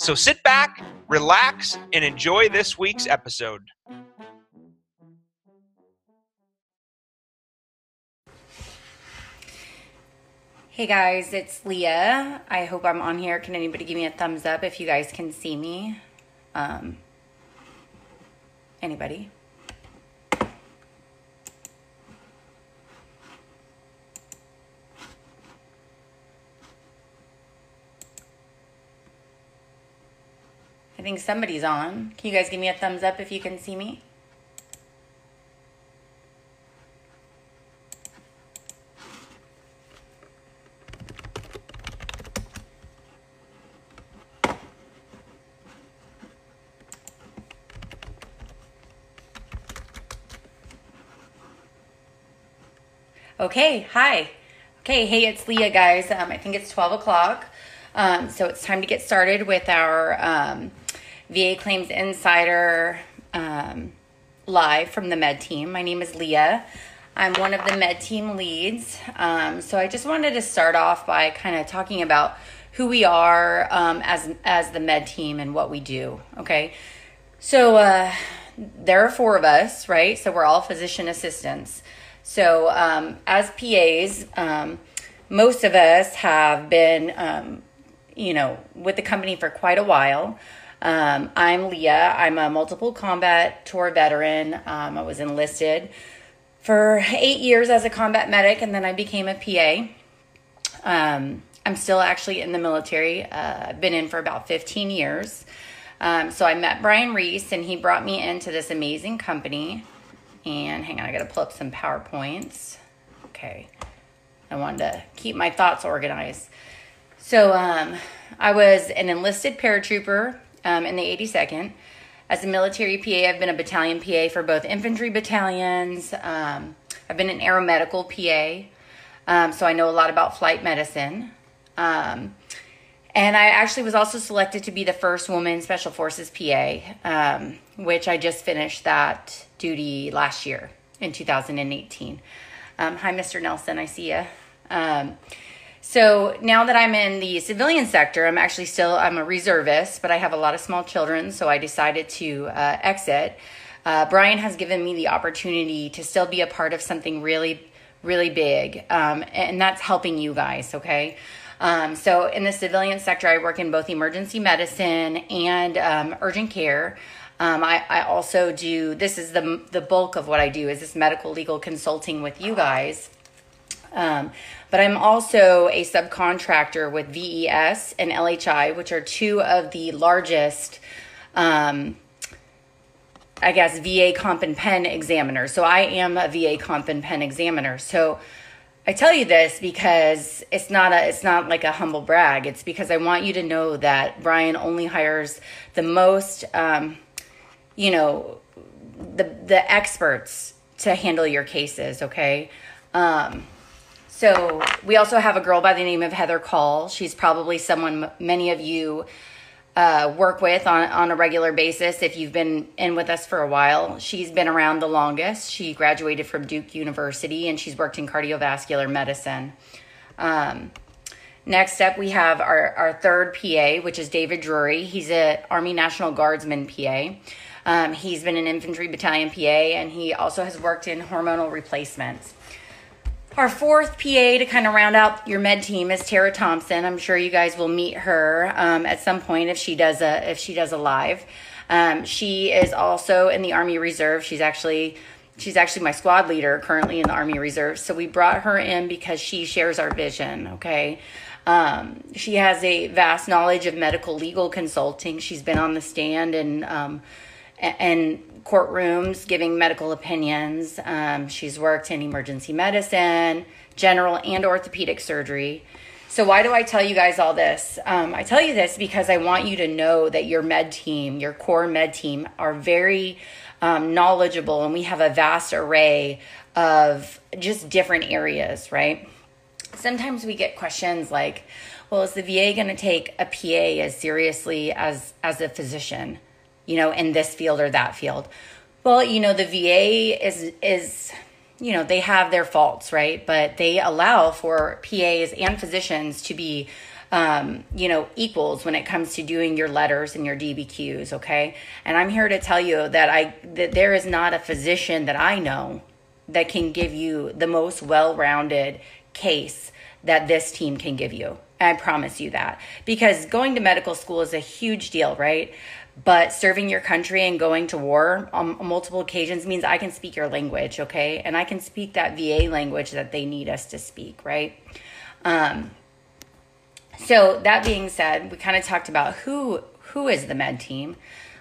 So sit back, relax, and enjoy this week's episode. Hey guys, it's Leah. I hope I'm on here. Can anybody give me a thumbs up if you guys can see me? Um, anybody? I think somebody's on. Can you guys give me a thumbs up if you can see me? Okay, hi. Okay, hey, it's Leah, guys. Um, I think it's 12 o'clock. Um, so it's time to get started with our um, VA Claims Insider um, live from the Med team. My name is Leah. I'm one of the Med team leads. Um, so I just wanted to start off by kind of talking about who we are um, as as the Med team and what we do. Okay, so uh, there are four of us, right? So we're all physician assistants. So, um, as PAs, um, most of us have been, um, you know, with the company for quite a while. Um, I'm Leah. I'm a multiple combat tour veteran. Um, I was enlisted for eight years as a combat medic, and then I became a PA. Um, I'm still actually in the military. Uh, I've been in for about 15 years. so I met Brian Reese, and he brought me into this amazing company. And hang on, I got to pull up some PowerPoints. Okay. I wanted to keep my thoughts organized. So, um, I was an enlisted paratrooper um, in the 82nd. As a military PA, I've been a battalion PA for both infantry battalions. Um, I've been an aeromedical PA, um, so I know a lot about flight medicine. Um, and I actually was also selected to be the first woman Special Forces PA, um, which I just finished that duty last year in 2018. Um, hi, Mr. Nelson, I see you. So now that I'm in the civilian sector, I'm actually still I'm a reservist, but I have a lot of small children, so I decided to uh, exit. Uh, Brian has given me the opportunity to still be a part of something really, really big, um, and that's helping you guys. Okay. Um, so in the civilian sector, I work in both emergency medicine and um, urgent care. Um, I, I also do this is the the bulk of what I do is this medical legal consulting with you guys. Um, but I'm also a subcontractor with VES and LHI, which are two of the largest, um, I guess, VA comp and pen examiners. So I am a VA comp and pen examiner. So I tell you this because it's not a it's not like a humble brag. It's because I want you to know that Brian only hires the most um, you know the the experts to handle your cases okay um, so we also have a girl by the name of heather call she's probably someone many of you uh, work with on, on a regular basis if you've been in with us for a while she's been around the longest she graduated from duke university and she's worked in cardiovascular medicine um, Next up, we have our, our third PA, which is David Drury. He's an Army National Guardsman PA. Um, he's been an infantry battalion PA and he also has worked in hormonal replacements. Our fourth PA to kind of round out your med team is Tara Thompson. I'm sure you guys will meet her um, at some point if she does a if she does a live. Um, she is also in the Army Reserve. She's actually she's actually my squad leader currently in the Army Reserve. So we brought her in because she shares our vision. Okay. Um, she has a vast knowledge of medical legal consulting. She's been on the stand and um, and courtrooms giving medical opinions. Um, she's worked in emergency medicine, general and orthopedic surgery. So, why do I tell you guys all this? Um, I tell you this because I want you to know that your med team, your core med team, are very um, knowledgeable and we have a vast array of just different areas, right? Sometimes we get questions like, well, is the VA going to take a PA as seriously as, as a physician, you know, in this field or that field? Well, you know, the VA is, is, you know, they have their faults, right? But they allow for PAs and physicians to be um, you know, equals when it comes to doing your letters and your DBQs, okay? And I'm here to tell you that I that there is not a physician that I know that can give you the most well-rounded case that this team can give you. I promise you that. Because going to medical school is a huge deal, right? But serving your country and going to war on multiple occasions means I can speak your language, okay? And I can speak that VA language that they need us to speak, right? Um, so that being said, we kind of talked about who who is the med team.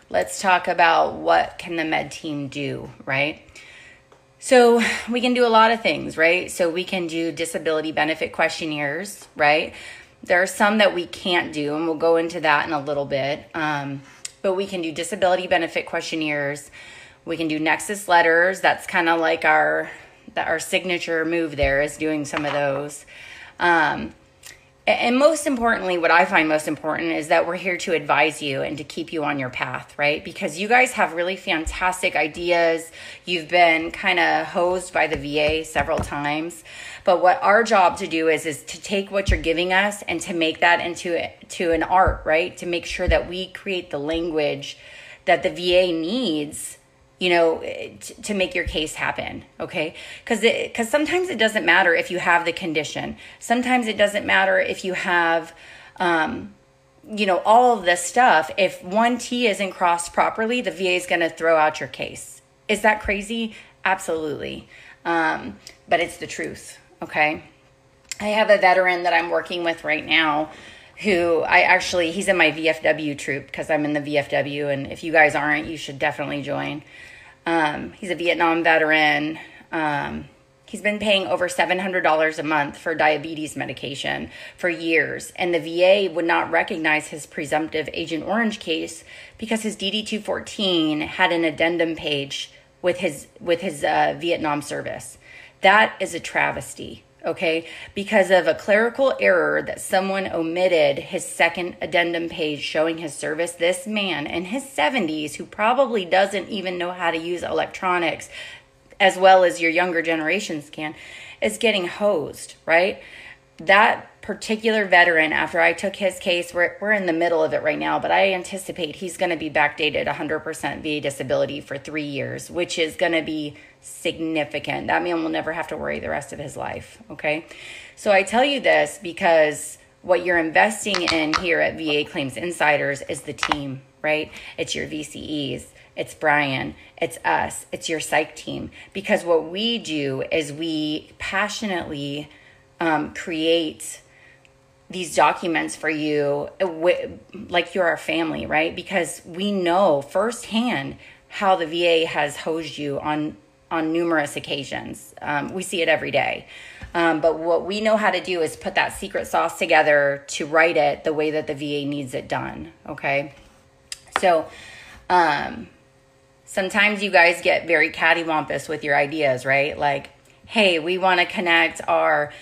Let's talk about what can the med team do, right? So we can do a lot of things, right? So we can do disability benefit questionnaires, right? There are some that we can't do, and we'll go into that in a little bit. Um, but we can do disability benefit questionnaires. We can do nexus letters. That's kind of like our that our signature move there is doing some of those. Um, and most importantly, what I find most important is that we're here to advise you and to keep you on your path, right? Because you guys have really fantastic ideas. You've been kind of hosed by the VA several times. But what our job to do is is to take what you're giving us and to make that into to an art, right? To make sure that we create the language that the VA needs you know t- to make your case happen okay? Because because sometimes it doesn't matter if you have the condition. Sometimes it doesn't matter if you have um, you know all of this stuff. If one t isn't crossed properly the va is going to throw out your case. Is that crazy? Absolutely. Um, but it's the truth okay? I have a veteran that i'm working with right now who I actually he's in my VFW troop because I'm in the VFW and if you guys aren't you should definitely join. Um, he's a Vietnam veteran. Um, he's been paying over $700 a month for diabetes medication for years, and the VA would not recognize his presumptive Agent Orange case because his DD 214 had an addendum page with his with his uh, Vietnam service. That is a travesty okay? Because of a clerical error that someone omitted his second addendum page showing his service, this man in his 70s, who probably doesn't even know how to use electronics as well as your younger generations can, is getting hosed, right? That particular veteran, after I took his case, we're, we're in the middle of it right now, but I anticipate he's going to be backdated 100% VA disability for three years, which is going to be significant. That man will never have to worry the rest of his life. Okay. So I tell you this because what you're investing in here at VA Claims Insiders is the team, right? It's your VCEs. It's Brian, it's us, it's your psych team. Because what we do is we passionately um, create these documents for you like you're our family, right? Because we know firsthand how the VA has hosed you on on numerous occasions. Um, we see it every day. Um, but what we know how to do is put that secret sauce together to write it the way that the VA needs it done. Okay. So, um, sometimes you guys get very cattywampus with your ideas, right? Like, hey, we want to connect our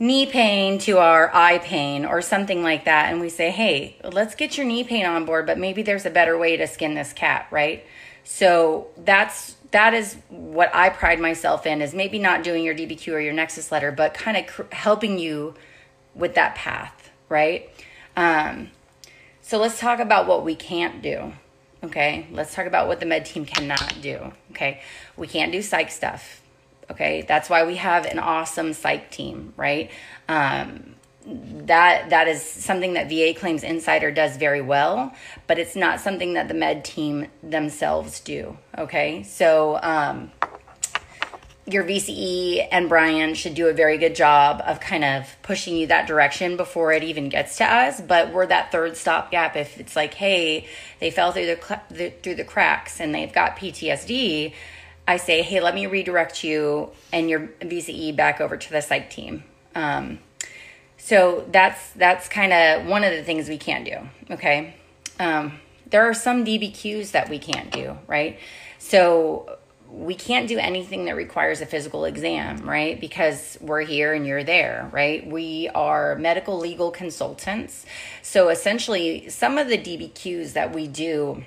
knee pain to our eye pain or something like that. And we say, hey, let's get your knee pain on board, but maybe there's a better way to skin this cat, right? So that's that is what I pride myself in is maybe not doing your DBQ or your Nexus letter, but kind of cr- helping you with that path, right? Um, so let's talk about what we can't do. Okay, let's talk about what the med team cannot do. Okay, we can't do psych stuff. Okay, that's why we have an awesome psych team, right? Um, that that is something that VA Claims Insider does very well, but it's not something that the med team themselves do. Okay, so um, your VCE and Brian should do a very good job of kind of pushing you that direction before it even gets to us. But we're that third stopgap. If it's like, hey, they fell through the, the through the cracks and they've got PTSD, I say, hey, let me redirect you and your VCE back over to the psych team. Um, So that's that's kind of one of the things we can't do. Okay, um, there are some DBQs that we can't do, right? So we can't do anything that requires a physical exam, right? Because we're here and you're there, right? We are medical legal consultants. So essentially, some of the DBQs that we do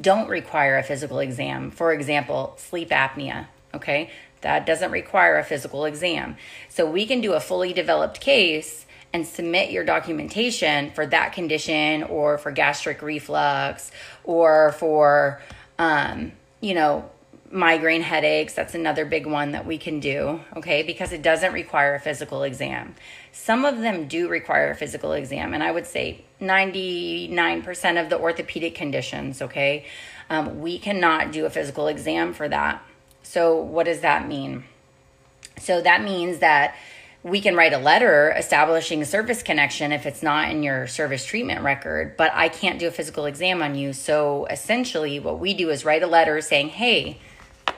don't require a physical exam. For example, sleep apnea, okay? That doesn't require a physical exam. So we can do a fully developed case and submit your documentation for that condition or for gastric reflux or for, um, you know, migraine headaches. That's another big one that we can do, okay, because it doesn't require a physical exam. Some of them do require a physical exam, and I would say 99% of the orthopedic conditions, okay, um, we cannot do a physical exam for that. So, what does that mean? So, that means that we can write a letter establishing service connection if it's not in your service treatment record, but I can't do a physical exam on you. So, essentially, what we do is write a letter saying, hey,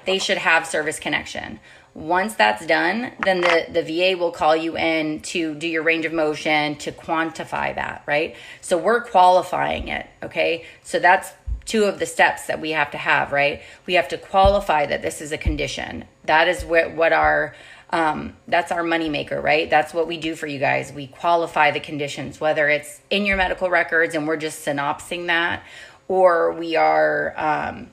they should have service connection. Once that's done, then the, the VA will call you in to do your range of motion to quantify that, right? So we're qualifying it, okay? So that's two of the steps that we have to have, right? We have to qualify that this is a condition. That is what, what our um, that's our moneymaker, right? That's what we do for you guys. We qualify the conditions, whether it's in your medical records and we're just synopsing that, or we are um,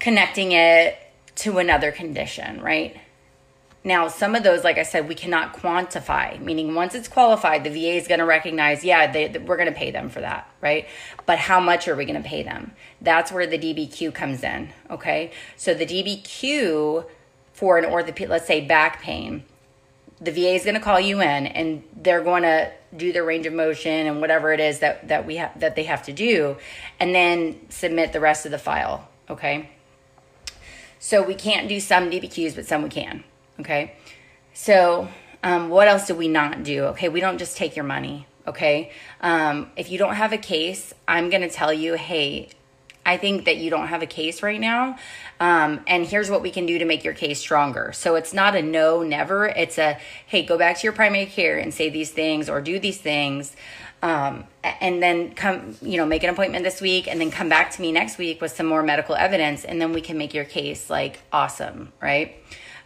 connecting it to another condition, right? Now, some of those, like I said, we cannot quantify, meaning once it's qualified, the VA is going to recognize, yeah, they, we're going to pay them for that, right? But how much are we going to pay them? That's where the DBQ comes in, okay? So the DBQ for an orthopedic, let's say back pain, the VA is going to call you in and they're going to do their range of motion and whatever it is that, that we have that they have to do and then submit the rest of the file, okay? So we can't do some DBQs, but some we can. Okay. So um, what else do we not do? Okay. We don't just take your money. Okay. Um, if you don't have a case, I'm going to tell you, hey, I think that you don't have a case right now. Um, and here's what we can do to make your case stronger. So it's not a no, never. It's a, hey, go back to your primary care and say these things or do these things um, and then come, you know, make an appointment this week and then come back to me next week with some more medical evidence and then we can make your case like awesome, right?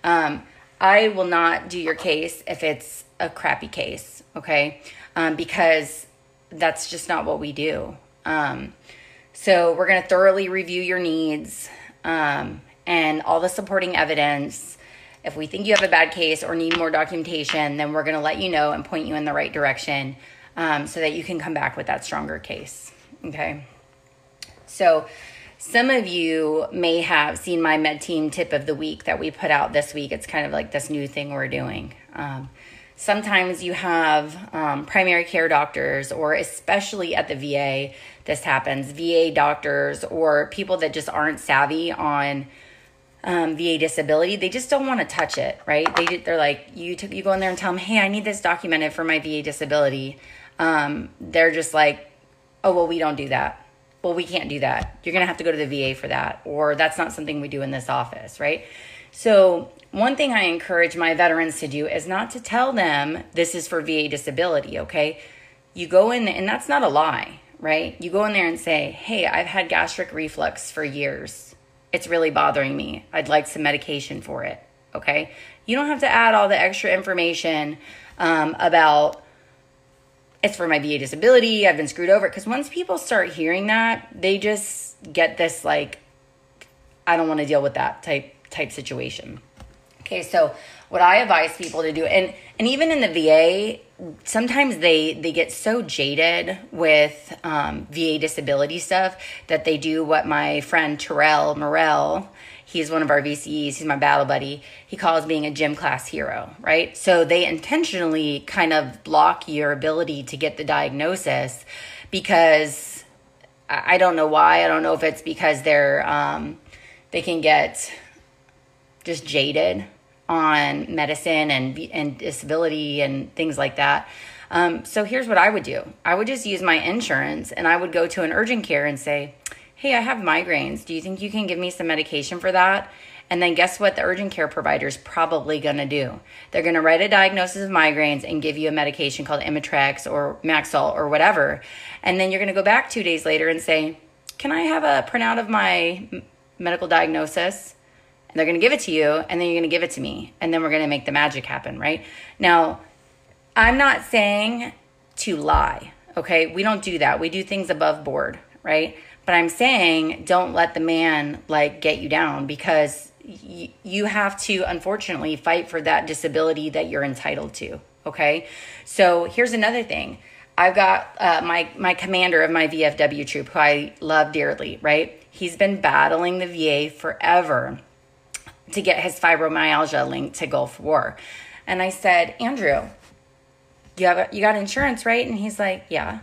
Um, I will not do your case if it's a crappy case, okay? Um, because that's just not what we do. Um, so we're going to thoroughly review your needs um, and all the supporting evidence. If we think you have a bad case or need more documentation, then we're going to let you know and point you in the right direction um, so that you can come back with that stronger case. Okay. So, some of you may have seen my med team tip of the week that we put out this week. It's kind of like this new thing we're doing. Um, sometimes you have um, primary care doctors, or especially at the VA, this happens VA doctors or people that just aren't savvy on. Um, VA disability, they just don't want to touch it, right? They they're like you. T- you go in there and tell them, "Hey, I need this documented for my VA disability." Um, they're just like, oh, well, we don't do that. Well, we can't do that. You're going to have to go to the VA for that. Or that's not something we do in this office, right? So, one thing I encourage my veterans to do is not to tell them this is for VA disability, okay? You go in, and that's not a lie, right? You go in there and say, hey, I've had gastric reflux for years. It's really bothering me. I'd like some medication for it, okay? You don't have to add all the extra information um, about it's for my VA disability. I've been screwed over. Because once people start hearing that, they just get this like, I don't want to deal with that type type situation. Okay, so what I advise people to do, and and even in the VA, sometimes they they get so jaded with um, VA disability stuff that they do what my friend Terrell Morel He's one of our VCEs. He's my battle buddy. He calls being a gym class hero, right? So they intentionally kind of block your ability to get the diagnosis because I don't know why. I don't know if it's because they're um, they can get just jaded on medicine and and disability and things like that. Um, so here's what I would do. I would just use my insurance and I would go to an urgent care and say, hey, I have migraines. Do you think you can give me some medication for that? And then guess what the urgent care provider is probably going to do? They're going to write a diagnosis of migraines and give you a medication called Imitrex or Maxalt or whatever. And then you're going to go back two days later and say, Can I have a printout of my medical diagnosis? And they're going to give it to you, and then you're going to give it to me. And then we're going to make the magic happen, right? Now, I'm not saying to lie, okay? We don't do that. We do things above board, right? But I'm saying don't let the man like get you down because y- you have to unfortunately fight for that disability that you're entitled to. Okay. So here's another thing. I've got uh, my my commander of my VFW troop, who I love dearly. Right, he's been battling the VA forever to get his fibromyalgia linked to Gulf War, and I said, Andrew, you have a, you got insurance, right? And he's like, yeah.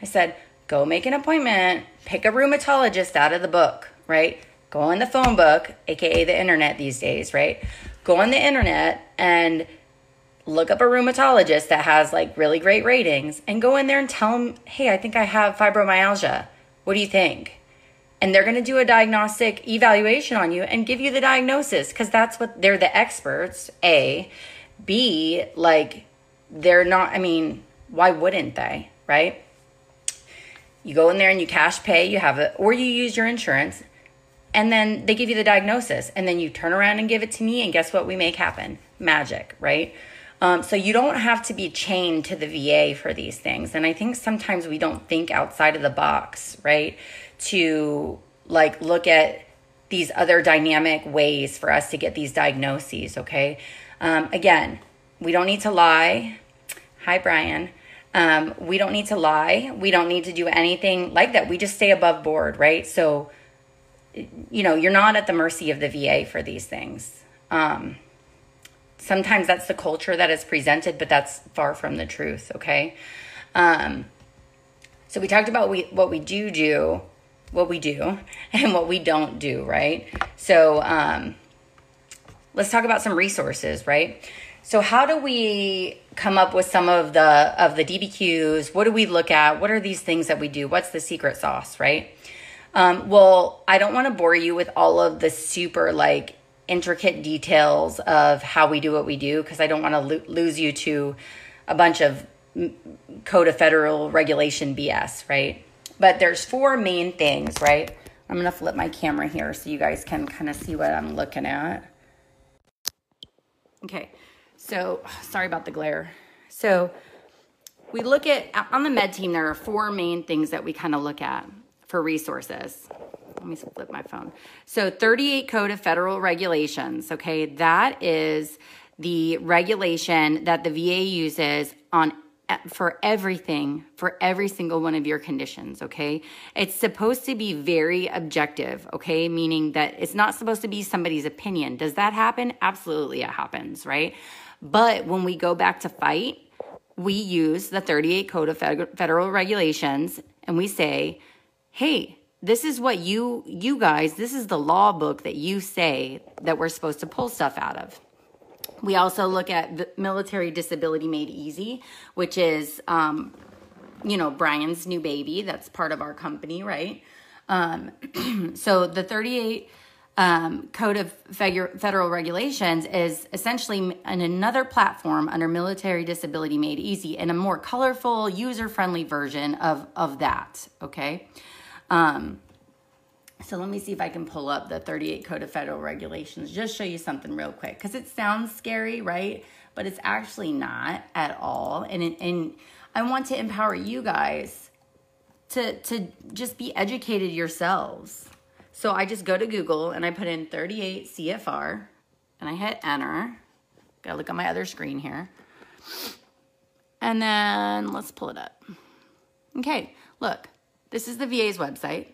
I said, go make an appointment, pick a rheumatologist out of the book, right? Go on the phone book, aka the internet these days, right? Go on the internet and look up a rheumatologist that has like really great ratings and go in there and tell them, hey, I think I have fibromyalgia. What do you think? And they're going to do a diagnostic evaluation on you and give you the diagnosis because that's what they're the experts. A. B, like, they're not, I mean, why wouldn't they, right? You go in there and you cash pay, you have it, or you use your insurance, and then they give you the diagnosis, and then you turn around and give it to me, and guess what we make happen? Magic, right? Um, so you don't have to be chained to the VA for these things. And I think sometimes we don't think outside of the box, right? To like look at these other dynamic ways for us to get these diagnoses, okay? Um, again, we don't need to lie. Hi, Brian. Um, we don't need to lie. We don't need to do anything like that. We just stay above board, right? So, you know, you're not at the mercy of the VA for these things. Um, sometimes that's the culture that is presented, but that's far from the truth, okay? Um, so we talked about we, what we do do, what we do, and what we don't do, right? So um, let's talk about some resources, right? So how do we come up with some of the of the DBQs? What do we look at? What are these things that we do? What's the secret sauce, right? Um, well, I don't want to bore you with all of the super like intricate details of how we do what we do because I don't want to lo- lose you to a bunch of code of federal regulation BS, right? But there's four main things, right? I'm going to flip my camera here so you guys can kind of see what I'm looking at. Okay. So, sorry about the glare. So, we look at on the med team, there are four main things that we kind of look at for resources. Let me flip my phone. So, 38 Code of Federal Regulations, okay, that is the regulation that the VA uses on for everything for every single one of your conditions okay it's supposed to be very objective okay meaning that it's not supposed to be somebody's opinion does that happen absolutely it happens right but when we go back to fight, we use the 38 Code of Federal Regulations and we say, hey, this is what you you guys, this is the law book that you say that we're supposed to pull stuff out of. We also look at the military disability made easy, which is um, you know, Brian's new baby. That's part of our company, right? Um, so the 38 um, Code of Federal Regulations is essentially an another platform under Military Disability Made Easy and a more colorful, user friendly version of, of that. Okay. Um, so let me see if I can pull up the 38 Code of Federal Regulations, just show you something real quick because it sounds scary, right? But it's actually not at all. And, and I want to empower you guys to, to just be educated yourselves so I just go to Google and I put in 38 CFR and I hit enter. Gotta look on my other screen here. And then let's pull it up. Okay, look, this is the VA's website.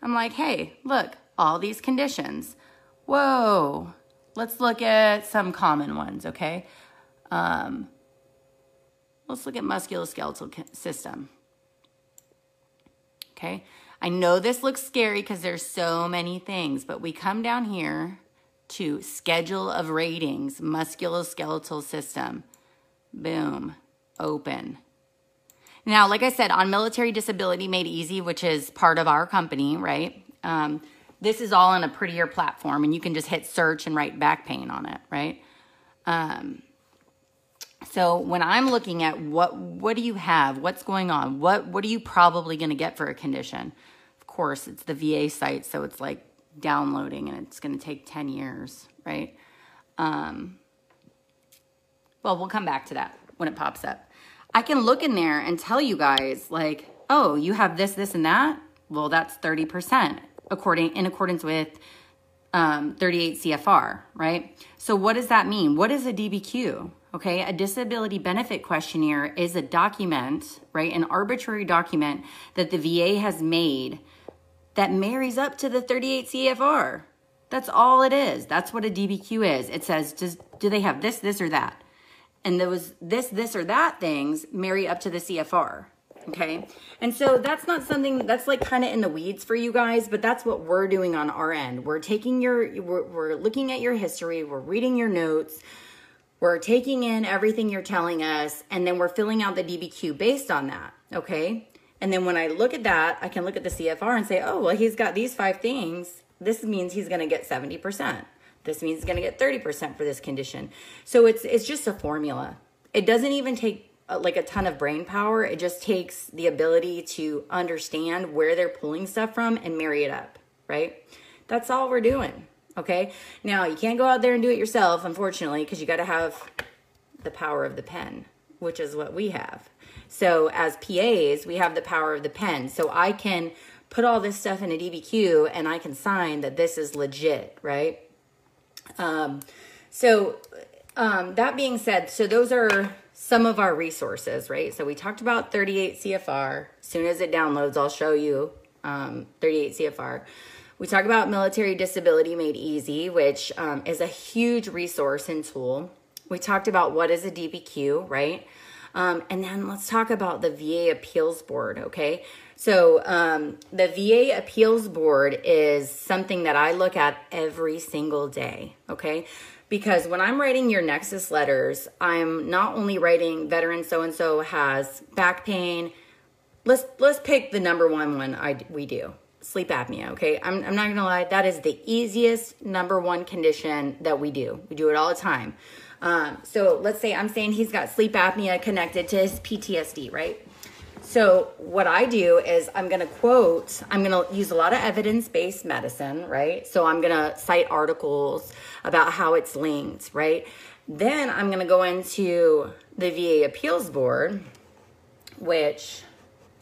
I'm like, hey, look, all these conditions. Whoa, let's look at some common ones, okay? Um, let's look at musculoskeletal system. Okay, I know this looks scary because there's so many things, but we come down here to schedule of ratings, musculoskeletal system. Boom, open. Now, like I said, on military disability made easy, which is part of our company, right? Um, this is all in a prettier platform and you can just hit search and write back pain on it, right? Um, so when I'm looking at what what do you have, what's going on, what what are you probably going to get for a condition? Course, it's the VA site, so it's like downloading and it's going to take 10 years, right? Um, well, we'll come back to that when it pops up. I can look in there and tell you guys like, "Oh, you have this this and that." Well, that's 30% according in accordance with um, 38 CFR, right? So what does that mean? What is a DBQ? Okay, a disability benefit questionnaire is a document, right? An arbitrary document that the VA has made that marries up to the 38 CFR. That's all it is. That's what a DBQ is. It says, does, do they have this, this, or that? And those this, this, or that things marry up to the CFR. Okay. And so that's not something that's like kind of in the weeds for you guys, but that's what we're doing on our end. We're taking your, we're, we're looking at your history, we're reading your notes, we're taking in everything you're telling us, and then we're filling out the DBQ based on that. Okay. And then when I look at that, I can look at the CFR and say, oh, well, he's got these five things. This means he's going to get 70%. This means he's going to get 30% for this condition. So it's it's just a formula. It doesn't even take uh, like a ton of brain power. It just takes the ability to understand where they're pulling stuff from and marry it up, right? That's all we're doing. Okay. Now, you can't go out there and do it yourself, unfortunately, because you got to have the power of the pen, which is what we have. So, as PAs, we have the power of the pen. So, I can put all this stuff in a DBQ and I can sign that this is legit, right? Um, so, um, that being said, so those are some of our resources, right? So, we talked about 38 CFR. As soon as it downloads, I'll show you um, 38 CFR. We talk about military disability made easy, which um, is a huge resource and tool. We talked about what is a DBQ, right? Um, and then let's talk about the VA Appeals Board, okay? So, um, the VA Appeals Board is something that I look at every single day, okay? Because when I'm writing your Nexus letters, I'm not only writing veteran so and so has back pain. Let's let's pick the number one one I we do sleep apnea. Okay, I'm, I'm not gonna lie, that is the easiest number one condition that we do. We do it all the time. Um, so let's say I'm saying he's got sleep apnea connected to his PTSD, right? So what I do is I'm going to quote, I'm going to use a lot of evidence-based medicine, right? So I'm going to cite articles about how it's linked, right? Then I'm going to go into the VA appeals board, which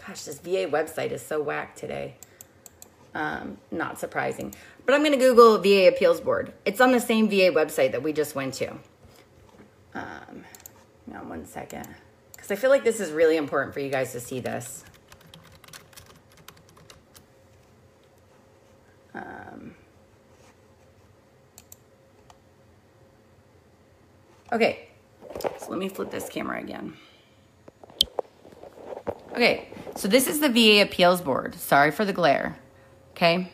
gosh, this VA website is so whack today. Um, not surprising. But I'm going to Google VA Appeals Board. It's on the same VA website that we just went to. Um, now, one second. Because I feel like this is really important for you guys to see this. Um, okay, so let me flip this camera again. Okay, so this is the VA Appeals Board. Sorry for the glare okay?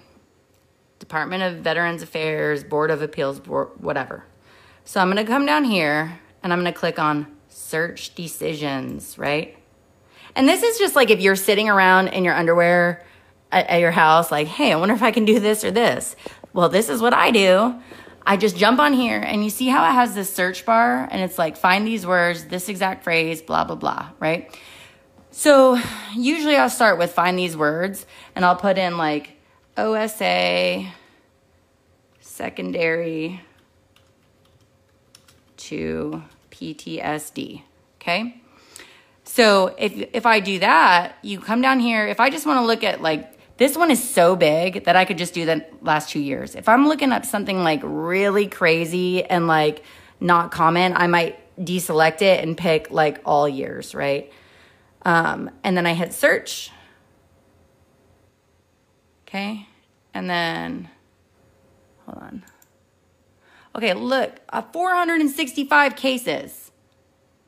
Department of Veterans Affairs, Board of Appeals, board, whatever. So I'm going to come down here and I'm going to click on search decisions, right? And this is just like if you're sitting around in your underwear at, at, your house, like, hey, I wonder if I can do this or this. Well, this is what I do. I just jump on here and you see how it has this search bar and it's like, find these words, this exact phrase, blah, blah, blah, right? So usually I'll start with find these words and I'll put in like OSA secondary to PTSD. Okay. So if, if I do that, you come down here. If I just want to look at like, this one is so big that I could just do the last two years. If I'm looking up something like really crazy and like not common, I might deselect it and pick like all years, right? Um, and then I hit search Okay. And then, hold on. Okay, look, uh, 465 cases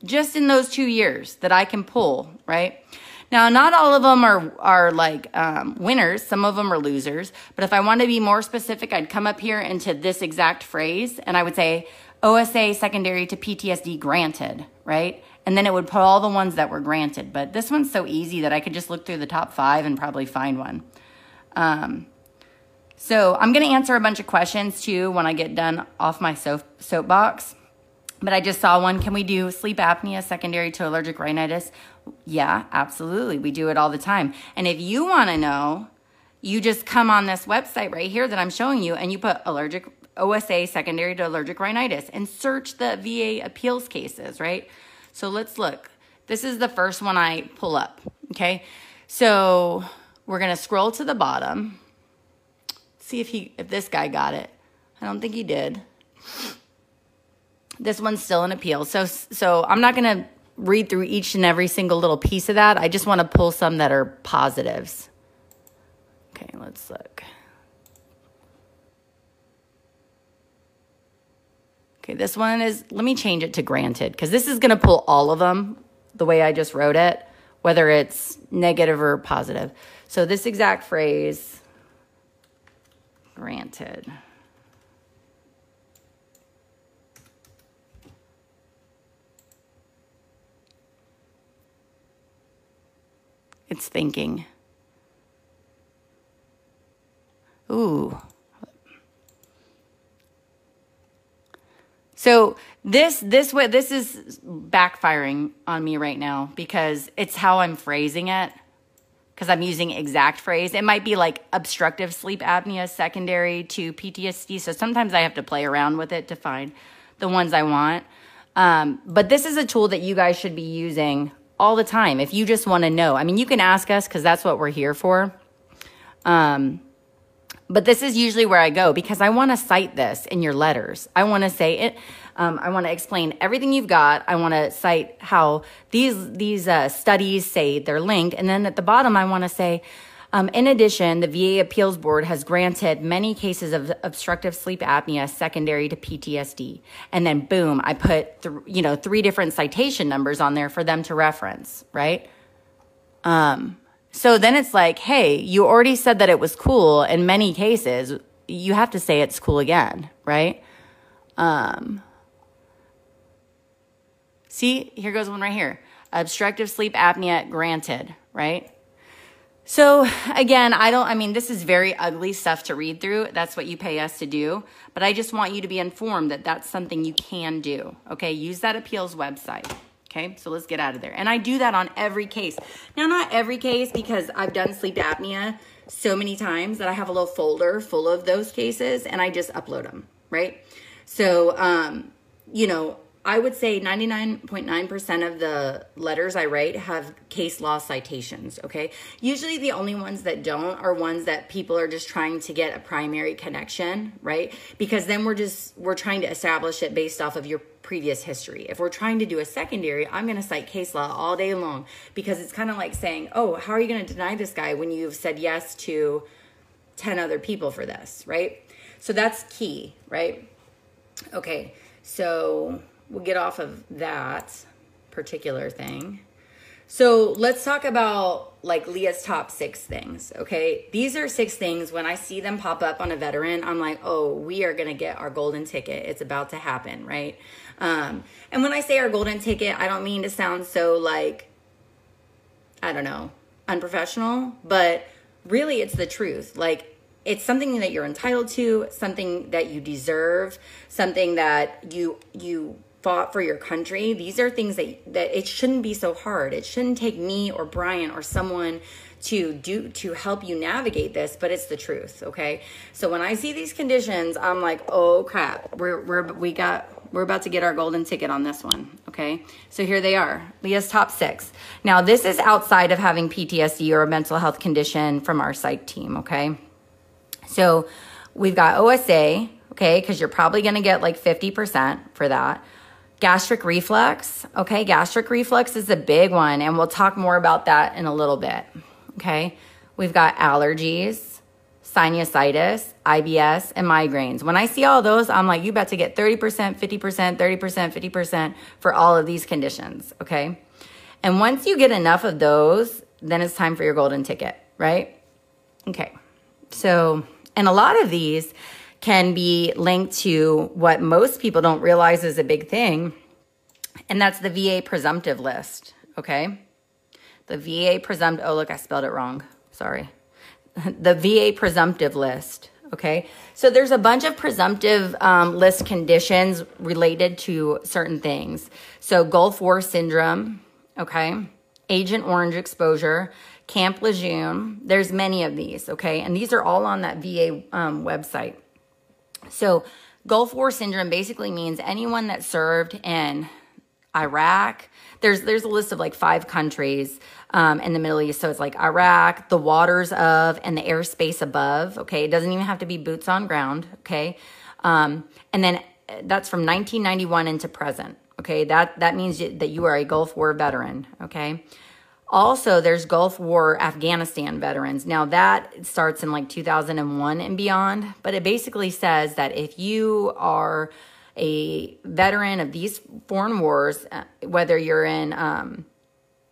just in those two years that I can pull, right? Now, not all of them are, are like um, winners. Some of them are losers. But if I want to be more specific, I'd come up here into this exact phrase and I would say OSA secondary to PTSD granted, right? And then it would put all the ones that were granted. But this one's so easy that I could just look through the top five and probably find one. Um, So I'm going to answer a bunch of questions too when I get done off my soap, soapbox. But I just saw one. Can we do sleep apnea secondary to allergic rhinitis? Yeah, absolutely. We do it all the time. And if you want to know, you just come on this website right here that I'm showing you and you put allergic OSA secondary to allergic rhinitis and search the VA appeals cases, right? So let's look. This is the first one I pull up, okay? So we're going to scroll to the bottom see if he if this guy got it. I don't think he did. This one's still an appeal. So so I'm not going to read through each and every single little piece of that. I just want to pull some that are positives. Okay, let's look. Okay, this one is, let me change it to granted because this is going to pull all of them the way I just wrote it, whether it's negative or positive. So this exact phrase granted. It's thinking. Ooh. So this this way this is backfiring on me right now because it's how I'm phrasing it because I'm using exact phrase. It might be like obstructive sleep apnea secondary to PTSD. So sometimes I have to play around with it to find the ones I want. Um, but this is a tool that you guys should be using all the time if you just want to know. I mean, you can ask us because that's what we're here for. Um, but this is usually where I go because I want to cite this in your letters. I want to say it. Um, I want to explain everything you've got. I want to cite how these these uh, studies say they're linked, and then at the bottom, I want to say. Um, in addition, the VA Appeals Board has granted many cases of obstructive sleep apnea secondary to PTSD. And then, boom, I put th- you know three different citation numbers on there for them to reference, right? Um, so then it's like, hey, you already said that it was cool in many cases. You have to say it's cool again, right? Um, See, here goes one right here. Obstructive sleep apnea granted, right? So again, I don't, I mean, this is very ugly stuff to read through. That's what you pay us to do. But I just want you to be informed that that's something you can do. Okay. Use that appeals website. Okay. So let's get out of there. And I do that on every case. Now, not every case because I've done sleep apnea so many times that I have a little folder full of those cases and I just upload them. Right. So, um, you know, I would say 99.9% of the letters I write have case law citations, okay? Usually the only ones that don't are ones that people are just trying to get a primary connection, right? Because then we're just we're trying to establish it based off of your previous history. If we're trying to do a secondary, I'm going to cite case law all day long because it's kind of like saying, "Oh, how are you going to deny this guy when you've said yes to 10 other people for this?" right? So that's key, right? Okay. So we'll get off of that particular thing. So let's talk about like Leah's top six things. Okay. These are six things. When I see them pop up on a veteran, I'm like, oh, we are to get our golden ticket. It's about to happen. Right. Um, and when I say our golden ticket, I don't mean to sound so like, I don't know, unprofessional, but really it's the truth. Like, it's something that you're entitled to, something that you deserve, something that you you fought for your country these are things that that it shouldn't be so hard. It shouldn't take me or brian or someone to do to help you navigate this but it's the truth okay? So when i see these conditions i'm like oh crap. We're, we're we got we're about to get our golden ticket on this one okay? So here they are. Leah's top six. Now this is outside of having ptsd or a mental health condition from our psych team okay? So we've got osa okay? Because you're probably going to get like 50% for that Gastric reflux. Okay, gastric reflux is a big one, and we'll talk more about that in a little bit. Okay, we've got allergies, sinusitis, IBS, and migraines. When I see all those, I'm like, you about to get 30%, 50%, 30%, 50% for all of these conditions. Okay, and once you get enough of those, then it's time for your golden ticket, right? Okay, so, and a lot of these, can be linked to what most people don't realize is a big thing, and that's the VA presumptive list. Okay. The VA presumptive, oh, look, I spelled it wrong. Sorry. The VA presumptive list. Okay, so there's a bunch of presumptive um, list conditions related to certain things. So Gulf War syndrome, okay, Agent Orange exposure, Camp Lejeune. There's many of these, okay, and these are all on that VA um, website. So Gulf War syndrome basically means anyone that served in Iraq. There's there's a list of like five countries um, in the Middle East. So it's like Iraq, the waters of, and the airspace above. Okay, it doesn't even have to be boots on ground. Okay, um, and then uh, that's from 1991 into present. Okay, that that means that you are a Gulf War veteran. Okay. Also, there's Gulf War Afghanistan veterans. Now, that starts in like 2001 and beyond, but it basically says that if you are a veteran of these foreign wars, uh, whether you're in, um,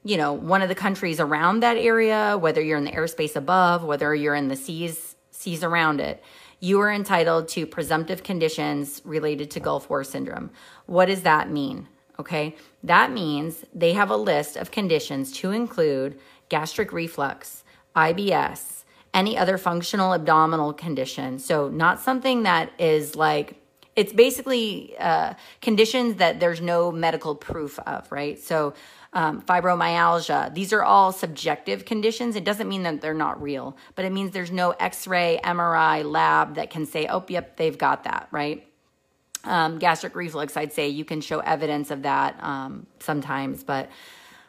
you know, one of the countries around that area, whether you're in the airspace above, whether you're in the seas seas around it, you are entitled to presumptive conditions related to Gulf War syndrome. What does that mean? Okay, that means they have a list of conditions to include gastric reflux, IBS, any other functional abdominal condition. So, not something that is like it's basically uh, conditions that there's no medical proof of, right? So, um, fibromyalgia, these are all subjective conditions. It doesn't mean that they're not real, but it means there's no x ray, MRI, lab that can say, oh, yep, they've got that, right? Um, gastric reflux, I'd say you can show evidence of that um, sometimes, but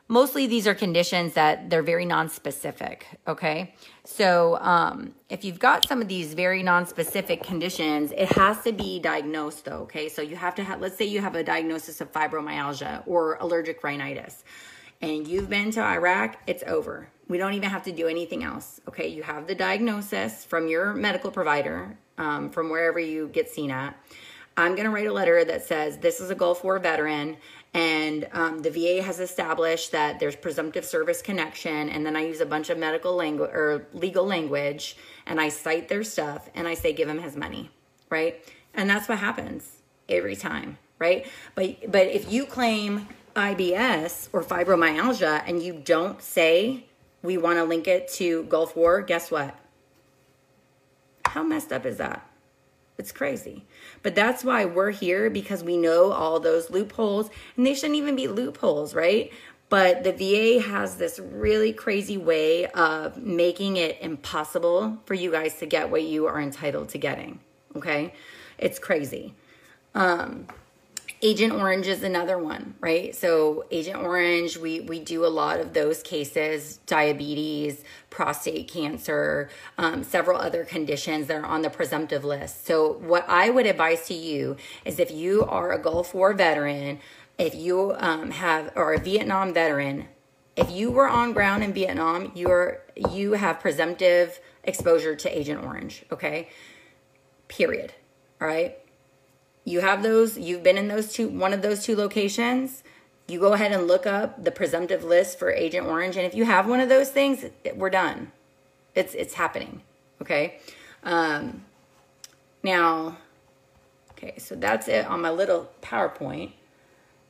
mostly these are conditions that they're very non-specific okay? So um, if you've got some of these very non-specific conditions it has to be diagnosed though okay? So you have to have let's say you have a diagnosis of fibromyalgia or allergic rhinitis and you've been to iraq it's over. We don't even have to do anything else okay? You have the diagnosis from your medical provider um, from wherever you get seen at I'm going to write a letter that says this is a Gulf War veteran and um, the VA has established that there's presumptive service connection. And then I use a bunch of medical language or legal language and I cite their stuff and I say, give him his money, right? And that's what happens every time, right? But, but if you claim IBS or fibromyalgia and you don't say we want to link it to Gulf War, guess what? How messed up is that? It's crazy. But that's why we're here because we know all those loopholes, and they shouldn't even be loopholes, right? But the VA has this really crazy way of making it impossible for you guys to get what you are entitled to getting. Okay? It's crazy. Um, Agent Orange is another one, right? So Agent Orange, we we do a lot of those cases: diabetes, prostate cancer, um, several other conditions that are on the presumptive list. So what I would advise to you is if you are a Gulf War veteran, if you um, have or a Vietnam veteran, if you were on ground in Vietnam, you're you have presumptive exposure to Agent Orange. Okay, period. All right you have those, you've been in those two, one of those two locations, you go ahead and look up the presumptive list for Agent Orange. And if you have one of those things, we're done. It's, it's happening. Okay. Um, now, okay, so that's it on my little PowerPoint.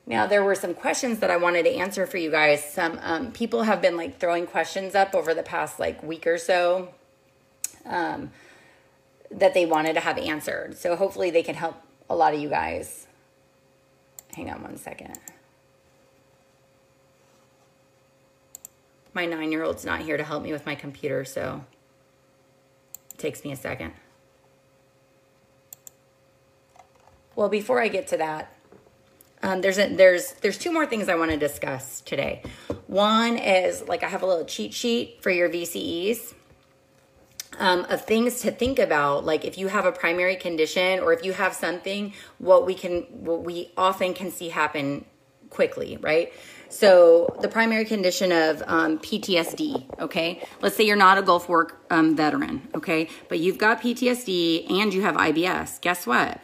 Now, there were some questions that I wanted to answer for you guys. Some um, people have been like throwing questions up over the past like week or so um, that they wanted to have answered. So hopefully they can help a lot of you guys. Hang on one second. My nine year old's not here to help me with my computer, so it takes me a second. Well, before I get to that, um, there's a, there's there's two more things I want to discuss today. One is like I have a little cheat sheet for your VCEs um, of things to think about. Like if you have a primary condition or if you have something what we can what we often can see happen quickly right? So the primary condition of um, ptsd okay? Let's say you're not a gulf war um, veteran okay? But you've got ptsd and you have ibs guess what?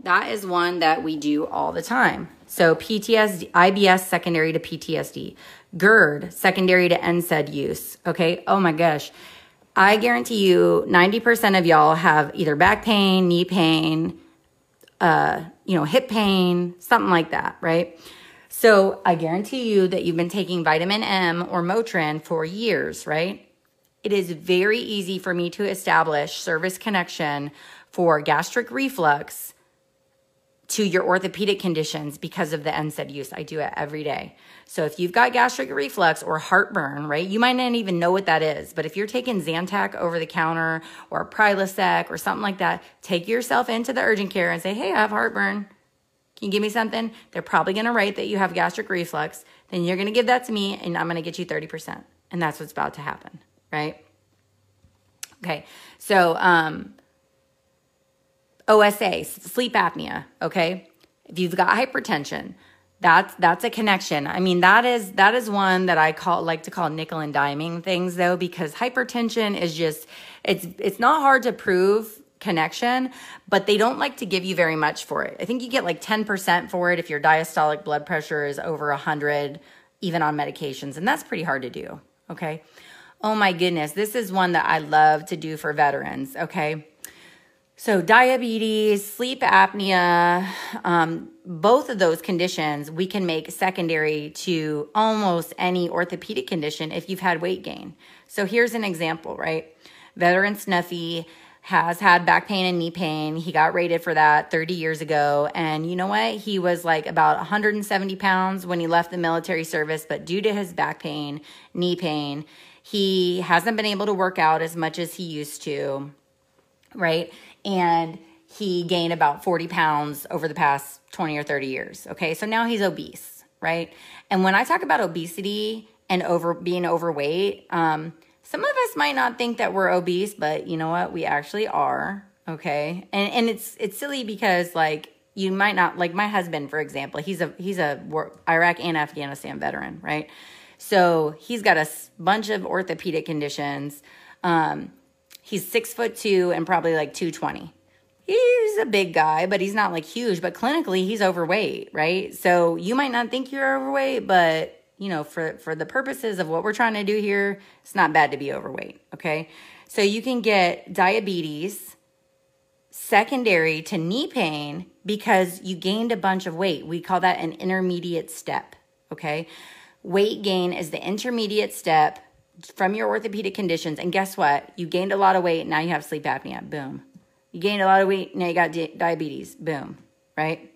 That is one that we do all the time. So ptsd ibs secondary to ptsd gerd secondary to NSAID use okay? Oh my gosh I guarantee you 90% of y'all have either back pain, knee pain, uh, you know, hip pain, something like that, right? So I guarantee you that you've been taking vitamin M or Motrin for years, right? it is very easy for me to establish service connection for gastric reflux to your orthopedic conditions because of the NSAID use. I do it every day. So if you've got gastric reflux or heartburn, right, you might not even know what that is. But if you're taking Zantac over the counter or Prilosec or something like that, take yourself into the urgent care and say, hey, I have heartburn. Can you give me something? They're probably going to write that you have gastric reflux. Then you're going to give that to me and I'm going to get you 30%. And that's what's about to happen, right? Okay. So, um, OSA, sleep apnea, okay? If you've got hypertension, that's that's a connection. I mean, that is that is one that I call like to call nickel and diming things though because hypertension is just it's it's not hard to prove connection, but they don't like to give you very much for it. I think you get like 10% for it if your diastolic blood pressure is over 100 even on medications, and that's pretty hard to do, okay? Oh my goodness, this is one that I love to do for veterans, okay? So, diabetes, sleep apnea, um, both of those conditions we can make secondary to almost any orthopedic condition if you've had weight gain. So, here's an example, right? Veteran Snuffy has had back pain and knee pain. He got rated for that 30 years ago. And you know what? He was like about 170 pounds when he left the military service, but due to his back pain, knee pain, he hasn't been able to work out as much as he used to, right? And he gained about 40 pounds over the past 20 or 30 years. Okay, so now he's obese, right? And when I talk about obesity and over being overweight, um, some of us might not think that we're obese, but you know what? We actually are. Okay, and and it's it's silly because like you might not like my husband, for example. He's a he's a Iraq and Afghanistan veteran, right? So he's got a bunch of orthopedic conditions. Um, He's six foot two and probably like 220. He's a big guy, but he's not like huge, but clinically he's overweight, right? So you might not think you're overweight, but you know, for, for the purposes of what we're trying to do here, it's not bad to be overweight, okay? So you can get diabetes secondary to knee pain because you gained a bunch of weight. We call that an intermediate step, okay? Weight gain is the intermediate step from your orthopedic conditions. And guess what? You gained a lot of weight. Now you have sleep apnea. Boom. You gained a lot of weight. Now you got di- diabetes. Boom. Right?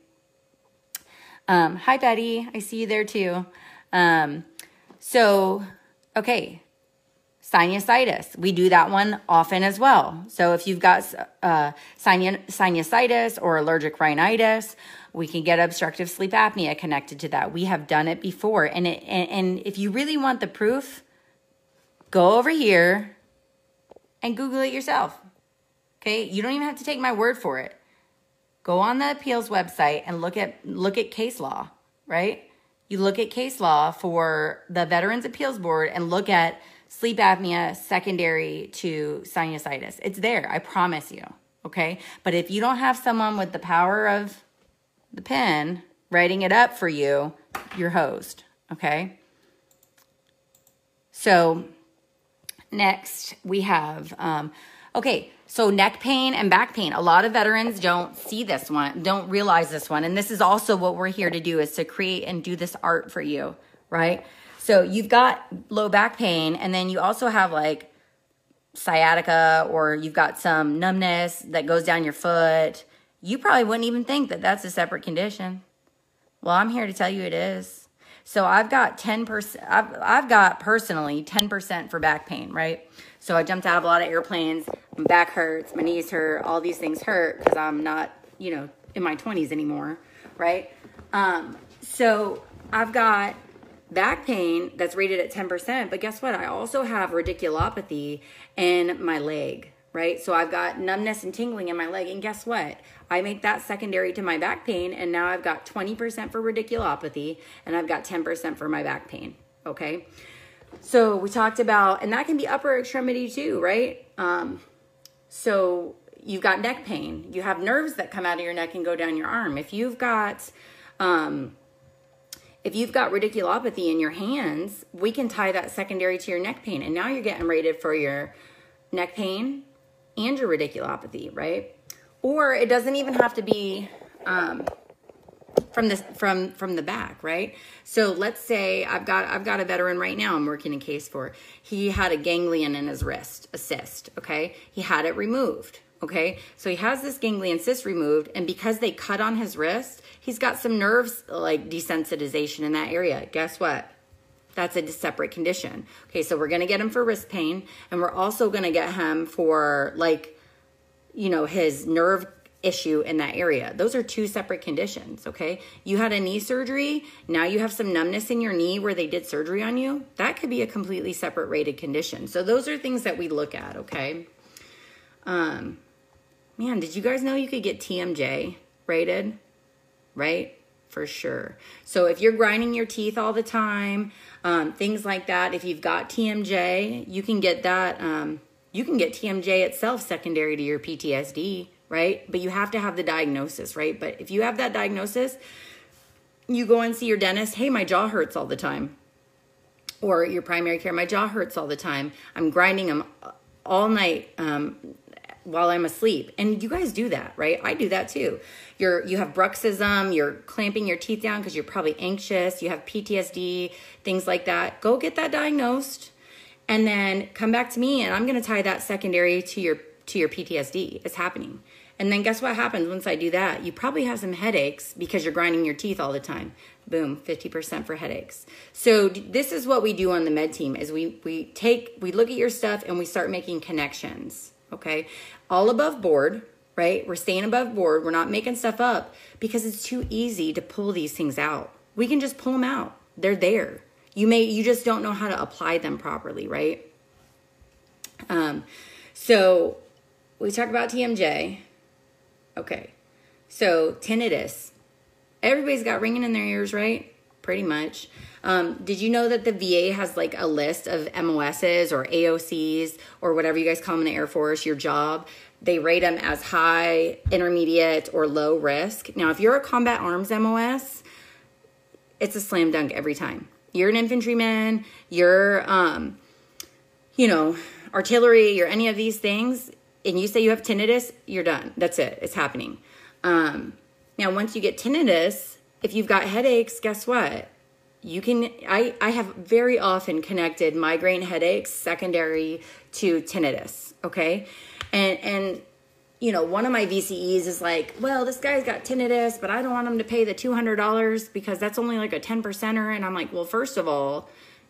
Um, hi, Betty. I see you there too. Um, so, okay. Sinusitis. We do that one often as well. So, if you've got uh, sinusitis or allergic rhinitis, we can get obstructive sleep apnea connected to that. We have done it before. And, it, and, and if you really want the proof, go over here and Google it yourself. Okay, you don't even have to take my word for it. Go on the appeals website and look at look at case law, right? You look at case law for the Veterans Appeals Board and look at sleep apnea secondary to sinusitis. It's there, I promise you. Okay? But if you don't have someone with the power of the pen writing it up for you, you're hosed. Okay? So Next, we have, um, okay, so neck pain and back pain. A lot of veterans don't see this one, don't realize this one. And this is also what we're here to do is to create and do this art for you, right? So you've got low back pain, and then you also have like sciatica, or you've got some numbness that goes down your foot. You probably wouldn't even think that that's a separate condition. Well, I'm here to tell you it is. So I've got 10%, I've, I've got personally 10% for back pain, right? So I jumped out of a lot of airplanes. My back hurts, my knees hurt, all these things hurt because I'm not, you know, in my 20s anymore, right? Um, so I've got back pain that's rated at 10%, but guess what? I also have radiculopathy in my leg, right? So I've got numbness and tingling in my leg. And guess what? I make that secondary to my back pain, and now I've got 20% for radiculopathy, and I've got 10% for my back pain. Okay. So we talked about, and that can be upper extremity too, right? Um, so you've got neck pain. You have nerves that come out of your neck and go down your arm. If you've got, um, if you've got radiculopathy in your hands, we can tie that secondary to your neck pain. And now you're getting rated for your neck pain and your radiculopathy, right? Or it doesn't even have to be um, from the from from the back, right? So let's say I've got I've got a veteran right now I'm working a case for. He had a ganglion in his wrist, a cyst, okay? He had it removed, okay? So he has this ganglion cyst removed and because they cut on his wrist, he's got some nerves like desensitization in that area. Guess what? That's a separate condition. Okay, so we're gonna get him for wrist pain, and we're also gonna get him for like, you know, his nerve issue in that area. Those are two separate conditions, okay? You had a knee surgery, now you have some numbness in your knee where they did surgery on you. That could be a completely separate rated condition. So those are things that we look at, okay? Um man, did you guys know you could get TMJ rated? Right? For sure. So if you're grinding your teeth all the time, um, things like that. If you've got TMJ, you can get that. Um, you can get TMJ itself secondary to your PTSD, right? But you have to have the diagnosis, right? But if you have that diagnosis, you go and see your dentist. Hey, my jaw hurts all the time. Or your primary care, my jaw hurts all the time. I'm grinding them all night. Um, while I'm asleep. And you guys do that, right? I do that too. You're you have bruxism, you're clamping your teeth down because you're probably anxious, you have PTSD, things like that. Go get that diagnosed and then come back to me and I'm going to tie that secondary to your to your PTSD. It's happening. And then guess what happens once I do that? You probably have some headaches because you're grinding your teeth all the time. Boom, 50% for headaches. So this is what we do on the med team is we we take we look at your stuff and we start making connections okay? All above board, right? We're staying above board. We're not making stuff up because it's too easy to pull these things out. We can just pull them out. They're there. You may you just don't know how to apply them properly, right? Um so we talk about TMJ. Okay. So tinnitus. Everybody's got ringing in their ears, right? Pretty much. Um, did you know that the VA has like a list of MOSs or AOCs or whatever you guys call them in the Air Force, your job? They rate them as high, intermediate, or low risk. Now, if you're a combat arms MOS, it's a slam dunk every time. You're an infantryman, you're, um, you know, artillery, you're any of these things, and you say you have tinnitus, you're done. That's it. It's happening. Um, now, once you get tinnitus, if you've got headaches, guess what? You can I, I have very often connected migraine headaches secondary to tinnitus okay? And and you know one of my vces is like well this guy's got tinnitus but i don't want him to pay the $200 because that's only like a 10 percenter. And i'm like well first of all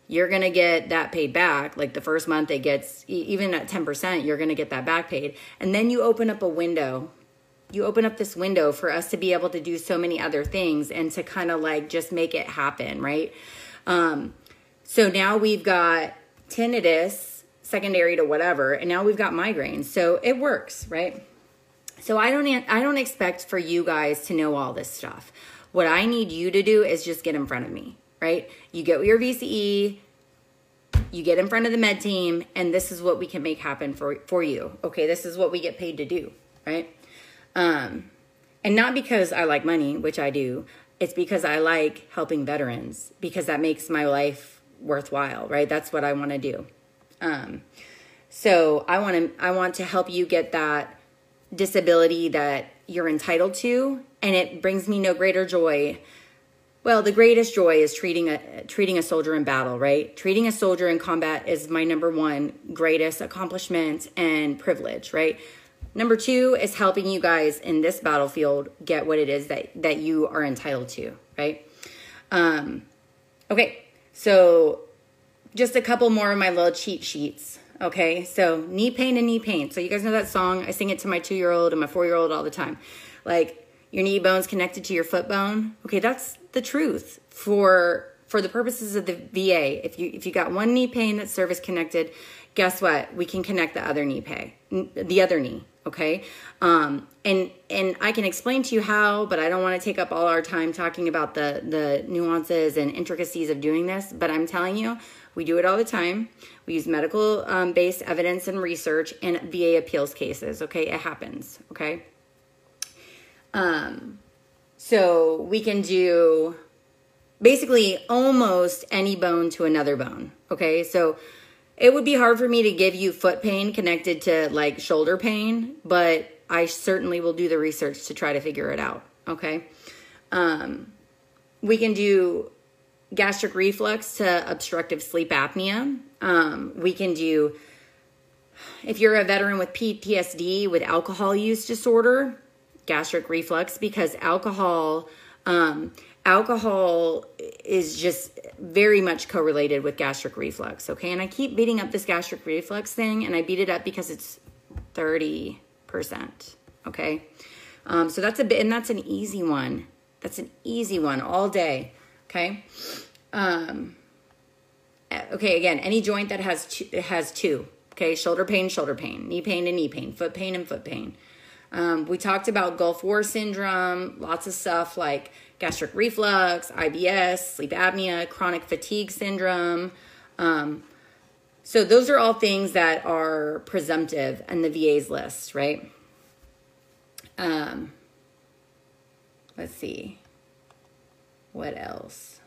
you're gonna get that paid back. Like the first month it gets even at 10% you're gonna get that back paid. And then you open up a window you open up this window for us to be able to do so many other things and to kind of like just make it happen, right? Um, so now we've got tinnitus secondary to whatever, and now we've got migraines. So it works, right? So I don't I don't expect for you guys to know all this stuff. What I need you to do is just get in front of me, right? You get your VCE, you get in front of the med team, and this is what we can make happen for for you. Okay, this is what we get paid to do, right? Um, and not because I like money, which I do, it's because I like helping veterans because that makes my life worthwhile, right? That's what I want to do. Um, so I want to I want to help you get that disability that you're entitled to, and it brings me no greater joy. Well, the greatest joy is treating a treating a soldier in battle, right? Treating a soldier in combat is my number one greatest accomplishment and privilege, right? Number two is helping you guys in this battlefield get what it is that, that you are entitled to, right? Um, okay, so just a couple more of my little cheat sheets. Okay, so knee pain and knee pain. So you guys know that song? I sing it to my two year old and my four year old all the time. Like your knee bone's connected to your foot bone. Okay, that's the truth for for the purposes of the VA. If you if you got one knee pain that's service connected, guess what? We can connect the other knee pain, the other knee okay? Um, and and i can explain to you how but i don't want to take up all our time talking about the the nuances and intricacies of doing this but i'm telling you we do it all the time. We use medical um, based evidence and research in va appeals cases okay? It happens okay? Um, so we can do basically almost any bone to another bone okay? So it would be hard for me to give you foot pain connected to like shoulder pain, but I certainly will do the research to try to figure it out. Okay. Um, we can do gastric reflux to obstructive sleep apnea. Um, we can do, if you're a veteran with PTSD with alcohol use disorder, gastric reflux, because alcohol, um, alcohol is just very much correlated with gastric reflux. Okay. And I keep beating up this gastric reflux thing, and I beat it up because it's 30%. Okay. Um, so that's a bit, and that's an easy one. That's an easy one all day. Okay. Um, okay. Again, any joint that has two, has two. Okay. Shoulder pain, shoulder pain, knee pain and knee pain, foot pain and foot pain. Um, we talked about Gulf War syndrome, lots of stuff like gastric reflux, IBS, sleep apnea, chronic fatigue syndrome. Um, so those are all things that are presumptive in the VA's list, right? Um, let's see. What else?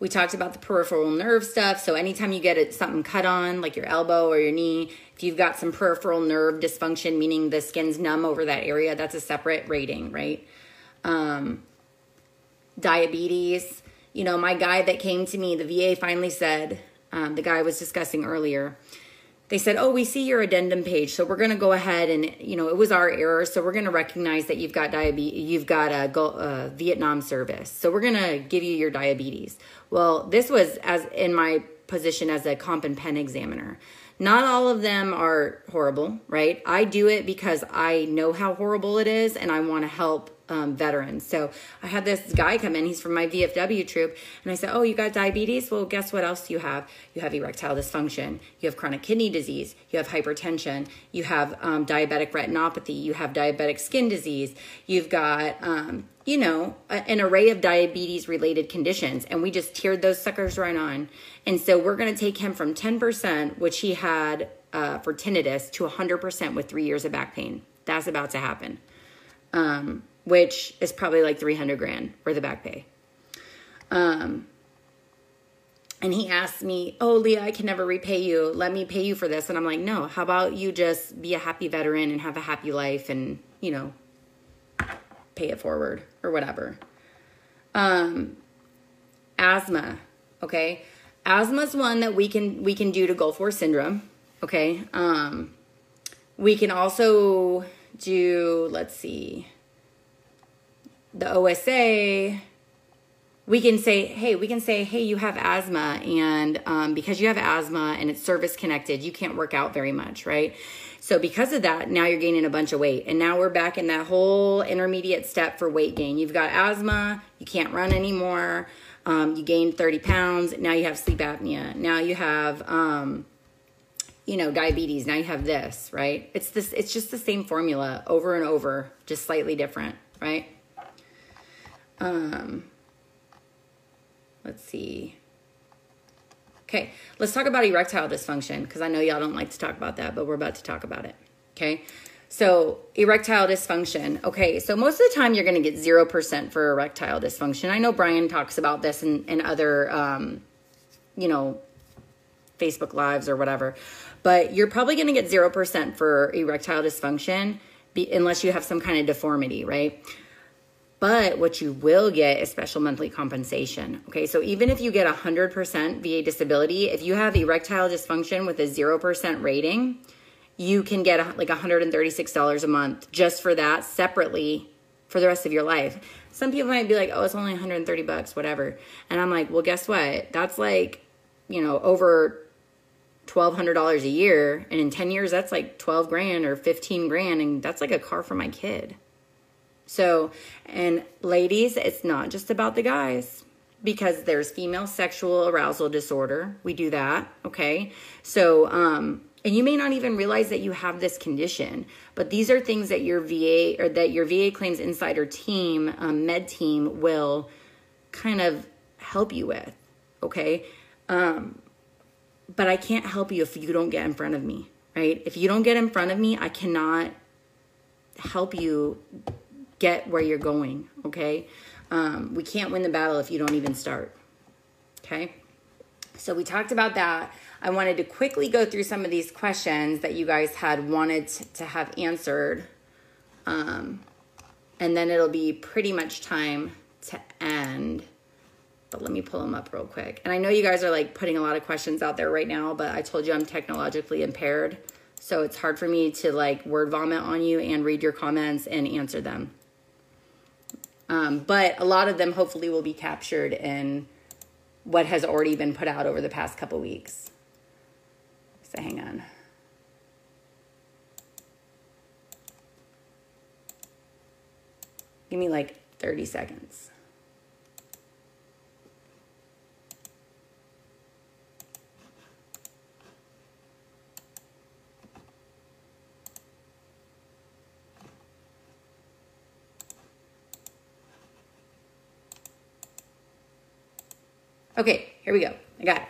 We talked about the peripheral nerve stuff. So anytime you get something cut on, like your elbow or your knee, if you've got some peripheral nerve dysfunction, meaning the skin's numb over that area, that's a separate rating, right? Um, diabetes. You know, my guy that came to me, the VA finally said, um, the guy I was discussing earlier, they said, "Oh, we see your addendum page, so we're going to go ahead and you know it was our error, so we're going to recognize that you've got diabetes, you've got a, a Vietnam service, so we're going to give you your diabetes." Well, this was as in my position as a comp and pen examiner. Not all of them are horrible, right? I do it because I know how horrible it is and I want to help um, veterans. So I had this guy come in. He's from my VFW troop, and I said, "Oh, you got diabetes? Well, guess what else you have? You have erectile dysfunction. You have chronic kidney disease. You have hypertension. You have um, diabetic retinopathy. You have diabetic skin disease. You've got." Um, you know, a, an array of diabetes related conditions, and we just tiered those suckers right on. And so we're going to take him from 10%, which he had uh, for tinnitus, to 100% with three years of back pain. That's about to happen. Um, which is probably like 300 grand for the back pay. Um, and he asked me, Oh, Leah, I can never repay you. Let me pay you for this. And I'm like, No, how about you just be a happy veteran and have a happy life and, you know, pay it forward or whatever. Um, asthma, okay? Asthma is one that we can we can do to Gulf War syndrome, okay? Um, we can also do, let's see, the OSA, we can say, hey, we can say, hey, you have asthma, and um, because you have asthma and it's service connected, you can't work out very much, right? So because of that, now you're gaining a bunch of weight, and now we're back in that whole intermediate step for weight gain. You've got asthma, you can't run anymore. Um, you gained 30 pounds. Now you have sleep apnea. Now you have, um, you know, diabetes. Now you have this, right? It's this. It's just the same formula over and over, just slightly different, right? Um, let's see. Okay, let's talk about erectile dysfunction because I know y'all don't like to talk about that, but we're about to talk about it. Okay, so erectile dysfunction. Okay, so most of the time you're going to get 0% for erectile dysfunction. I know Brian talks about this in, in other, um, you know, Facebook Lives or whatever, but you're probably going to get 0% for erectile dysfunction be, unless you have some kind of deformity, right? But what you will get is special monthly compensation. Okay, so even if you get 100% VA disability, if you have erectile dysfunction with a 0% rating, you can get uh, like $136 a month just for that separately for the rest of your life. Some people might be like, oh, it's only 130 bucks, whatever. And I'm like, well, guess what? That's like, you know, over $1,200 a year. And in 10 years, that's like 12 grand or 15 grand. And that's like a car for my kid. So, and ladies, it's not just about the guys because there's female sexual arousal disorder. We do that, okay? So, um, and you may not even realize that you have this condition, but these are things that your VA or that your VA claims insider team, um, med team, will kind of help you with, okay? Um, but I can't help you if you don't get in front of me, right? If you don't get in front of me, I cannot help you get where you're going, okay? Um, we can't win the battle if you don't even start, okay? So we talked about that. I wanted to quickly go through some of these questions that you guys had wanted to have answered. Um, and then it'll be pretty much time to end. But let me pull them up real quick. And I know you guys are like putting a lot of questions out there right now, but I told you I'm technologically impaired. So it's hard for me to like word vomit on you and read your comments and answer them. Um, but a lot of them hopefully will be captured in what has already been put out over the past couple weeks. So hang on. Give me like 30 seconds. Okay, here we go. I got it.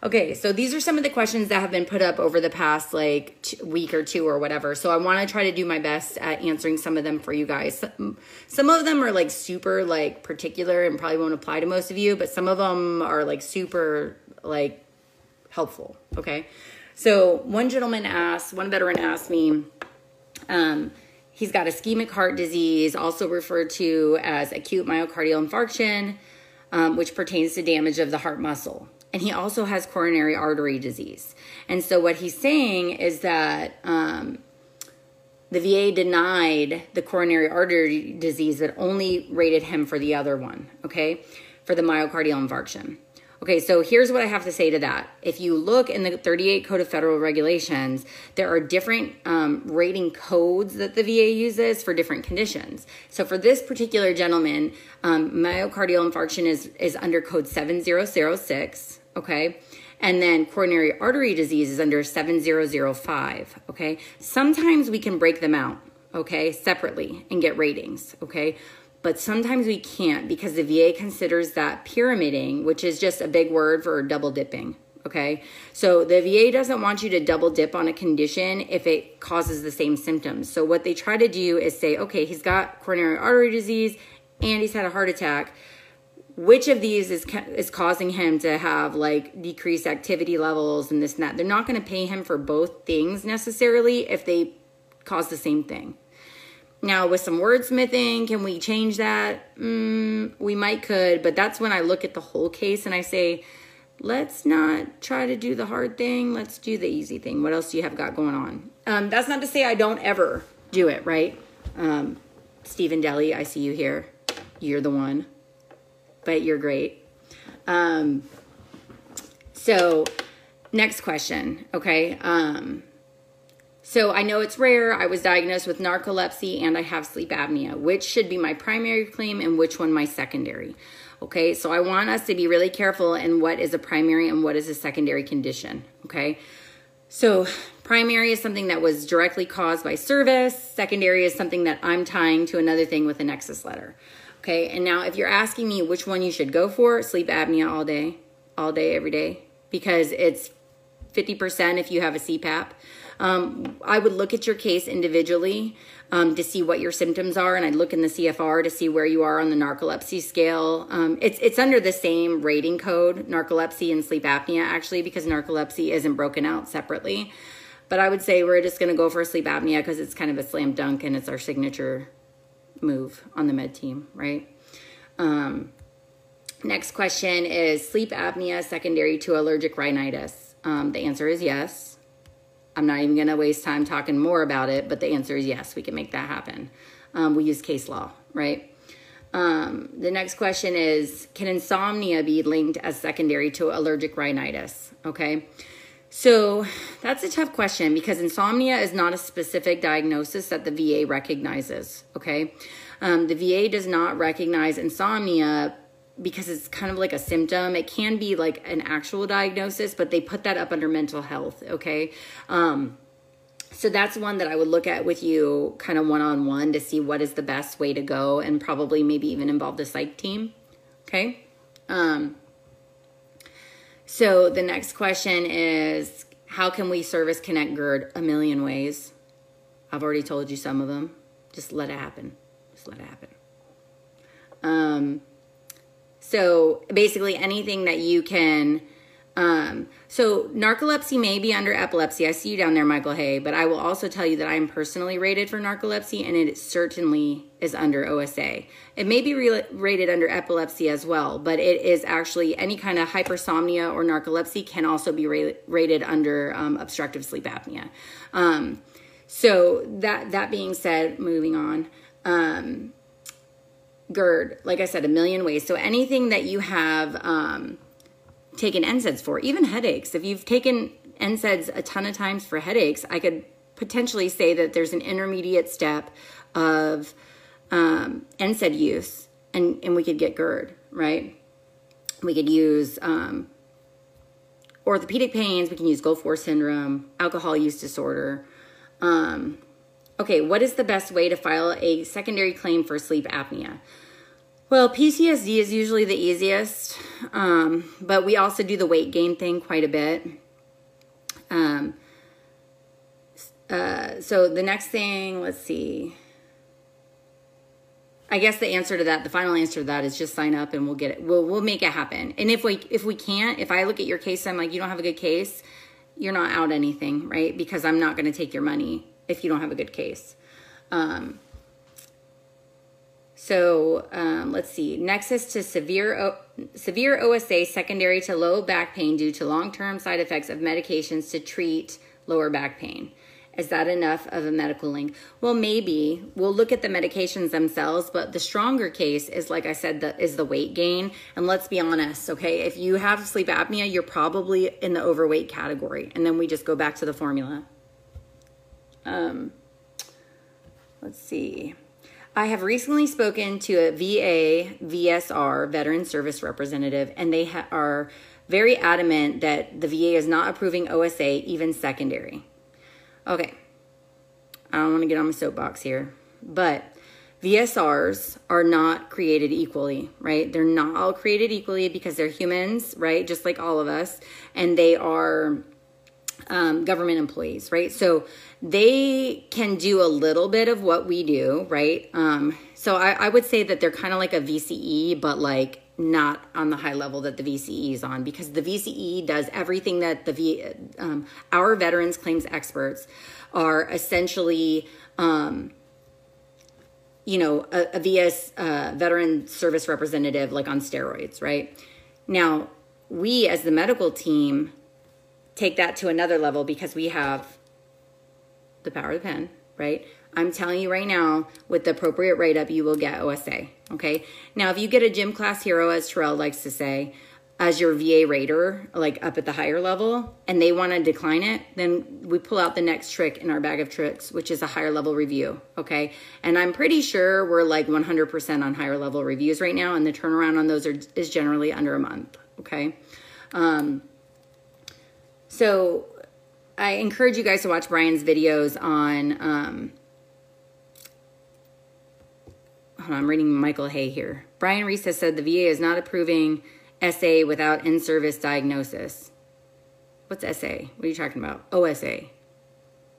Okay, so these are some of the questions that have been put up over the past like week or two or whatever. So I want to try to do my best at answering some of them for you guys. Some of them are like super like particular and probably won't apply to most of you, but some of them are like super like helpful. Okay, so one gentleman asked, one veteran asked me, um, he's got ischemic heart disease, also referred to as acute myocardial infarction um, which pertains to damage of the heart muscle. And he also has coronary artery disease. And so, what he's saying is that um, the VA denied the coronary artery disease, but only rated him for the other one, okay, for the myocardial infarction. Okay, so here's what I have to say to that. If you look in the 38 Code of Federal Regulations, there are different um, rating codes that the VA uses for different conditions. So for this particular gentleman, um, myocardial infarction is, is under code 7006, okay? And then coronary artery disease is under 7005, okay? Sometimes we can break them out, okay, separately and get ratings, okay? But sometimes we can't because the VA considers that pyramiding, which is just a big word for double dipping. Okay, so the VA doesn't want you to double dip on a condition if it causes the same symptoms. So, what they try to do is say, okay, he's got coronary artery disease and he's had a heart attack. Which of these is is causing him to have like decreased activity levels and this and that? They're not going to pay him for both things necessarily if they cause the same thing. Now, with some wordsmithing, can we change that? Mm, we might could, but that's when I look at the whole case and I say, let's not try to do the hard thing. Let's do the easy thing. What else do you have got going on? Um, that's not to say I don't ever do it, right? Um, Stephen Deli, I see you here. You're the one, but you're great. Um, so, next question, okay? Um, so I know it's rare. I was diagnosed with narcolepsy and I have sleep apnea. Which should be my primary claim and which one my secondary? Okay, so I want us to be really careful in what is a primary and what is a secondary condition. Okay, so primary is something that was directly caused by service, secondary is something that I'm tying to another thing with a nexus letter. Okay, and now if you're asking me which one you should go for, sleep apnea all day, all day, every day, because it's 50% if you have a CPAP. Um, I would look at your case individually um, to see what your symptoms are, and I'd look in the CFR to see where you are on the narcolepsy scale. Um, it's it's under the same rating code, narcolepsy and sleep apnea, actually, because narcolepsy isn't broken out separately. But I would say we're just going to go for sleep apnea because it's kind of a slam dunk and it's our signature move on the med team, right? Um, next question is sleep apnea secondary to allergic rhinitis. Um, the answer is yes. I'm not even going to waste time talking more about it, but the answer is yes, we can make that happen. Um, we use case law, right? Um, the next question is Can insomnia be linked as secondary to allergic rhinitis? Okay. So that's a tough question because insomnia is not a specific diagnosis that the VA recognizes. Okay. Um, the VA does not recognize insomnia because it's kind of like a symptom. It can be like an actual diagnosis, but they put that up under mental health. Okay. Um, so that's one that I would look at with you kind of one on one to see what is the best way to go and probably maybe even involve the psych team. Okay. Um, so the next question is how can we service connect GERD a million ways? I've already told you some of them. Just let it happen. Just let it happen. Um, so basically, anything that you can Um, so narcolepsy may be under epilepsy. I see you down there, Michael Hay, but I will also tell you that I am personally rated for narcolepsy and it certainly is under OSA. It may be re- rated under epilepsy as well, but it is actually any kind of hypersomnia or narcolepsy can also be ra- rated under um, obstructive sleep apnea. Um, so that that being said, moving on. GERD, like I said, a million ways. So anything that you have um, taken NSAIDs for, even headaches. If you've taken NSAIDs a ton of times for headaches, I could potentially say that there's an intermediate step of um, NSAID use, and, and we could get GERD, right? We could use um, orthopedic pains, we can use Gulf War syndrome, alcohol use disorder. Um, okay, what is the best way to file a secondary claim for sleep apnea? Well, PTSD is usually the easiest, um, but we also do the weight gain thing quite a bit. Um, uh, so the next thing, let's see. I guess the answer to that, the final answer to that is just sign up and we'll get it. We'll we'll make it happen. And if we if we can't, if I look at your case, I'm like, you don't have a good case, you're not out anything, right? Because I'm not going to take your money if you don't have a good case. Um, so um, let's see. Nexus to severe o- severe OSA secondary to low back pain due to long term side effects of medications to treat lower back pain. Is that enough of a medical link? Well, maybe we'll look at the medications themselves, but the stronger case is, like I said, the, is the weight gain. And let's be honest, okay? If you have sleep apnea, you're probably in the overweight category. And then we just go back to the formula. Um, let's see. I have recently spoken to a VA VSR veteran service representative, and they ha- are very adamant that the VA is not approving OSA even secondary. Okay, I don't want to get on my soapbox here, but VSRs are not created equally, right? They're not all created equally because they're humans, right? Just like all of us, and they are um, government employees, right? So they can do a little bit of what we do, right? Um, so I, I would say that they're kind of like a VCE, but like not on the high level that the VCE is on because the VCE does everything that the V, um, our veterans claims experts are essentially, um, you know, a, a VS uh, veteran service representative like on steroids, right? Now, we as the medical team take that to another level because we have the power of the pen, right? I'm telling you right now, with the appropriate write up, you will get OSA. Okay. Now, if you get a gym class hero, as Terrell likes to say, as your VA rater, like up at the higher level, and they want to decline it, then we pull out the next trick in our bag of tricks, which is a higher level review. Okay. And I'm pretty sure we're like 100% on higher level reviews right now, and the turnaround on those are, is generally under a month. Okay. Um, so I encourage you guys to watch Brian's videos on. Um, on, I'm reading Michael Hay here. Brian Reese has said the VA is not approving SA without in service diagnosis. What's SA? What are you talking about? OSA.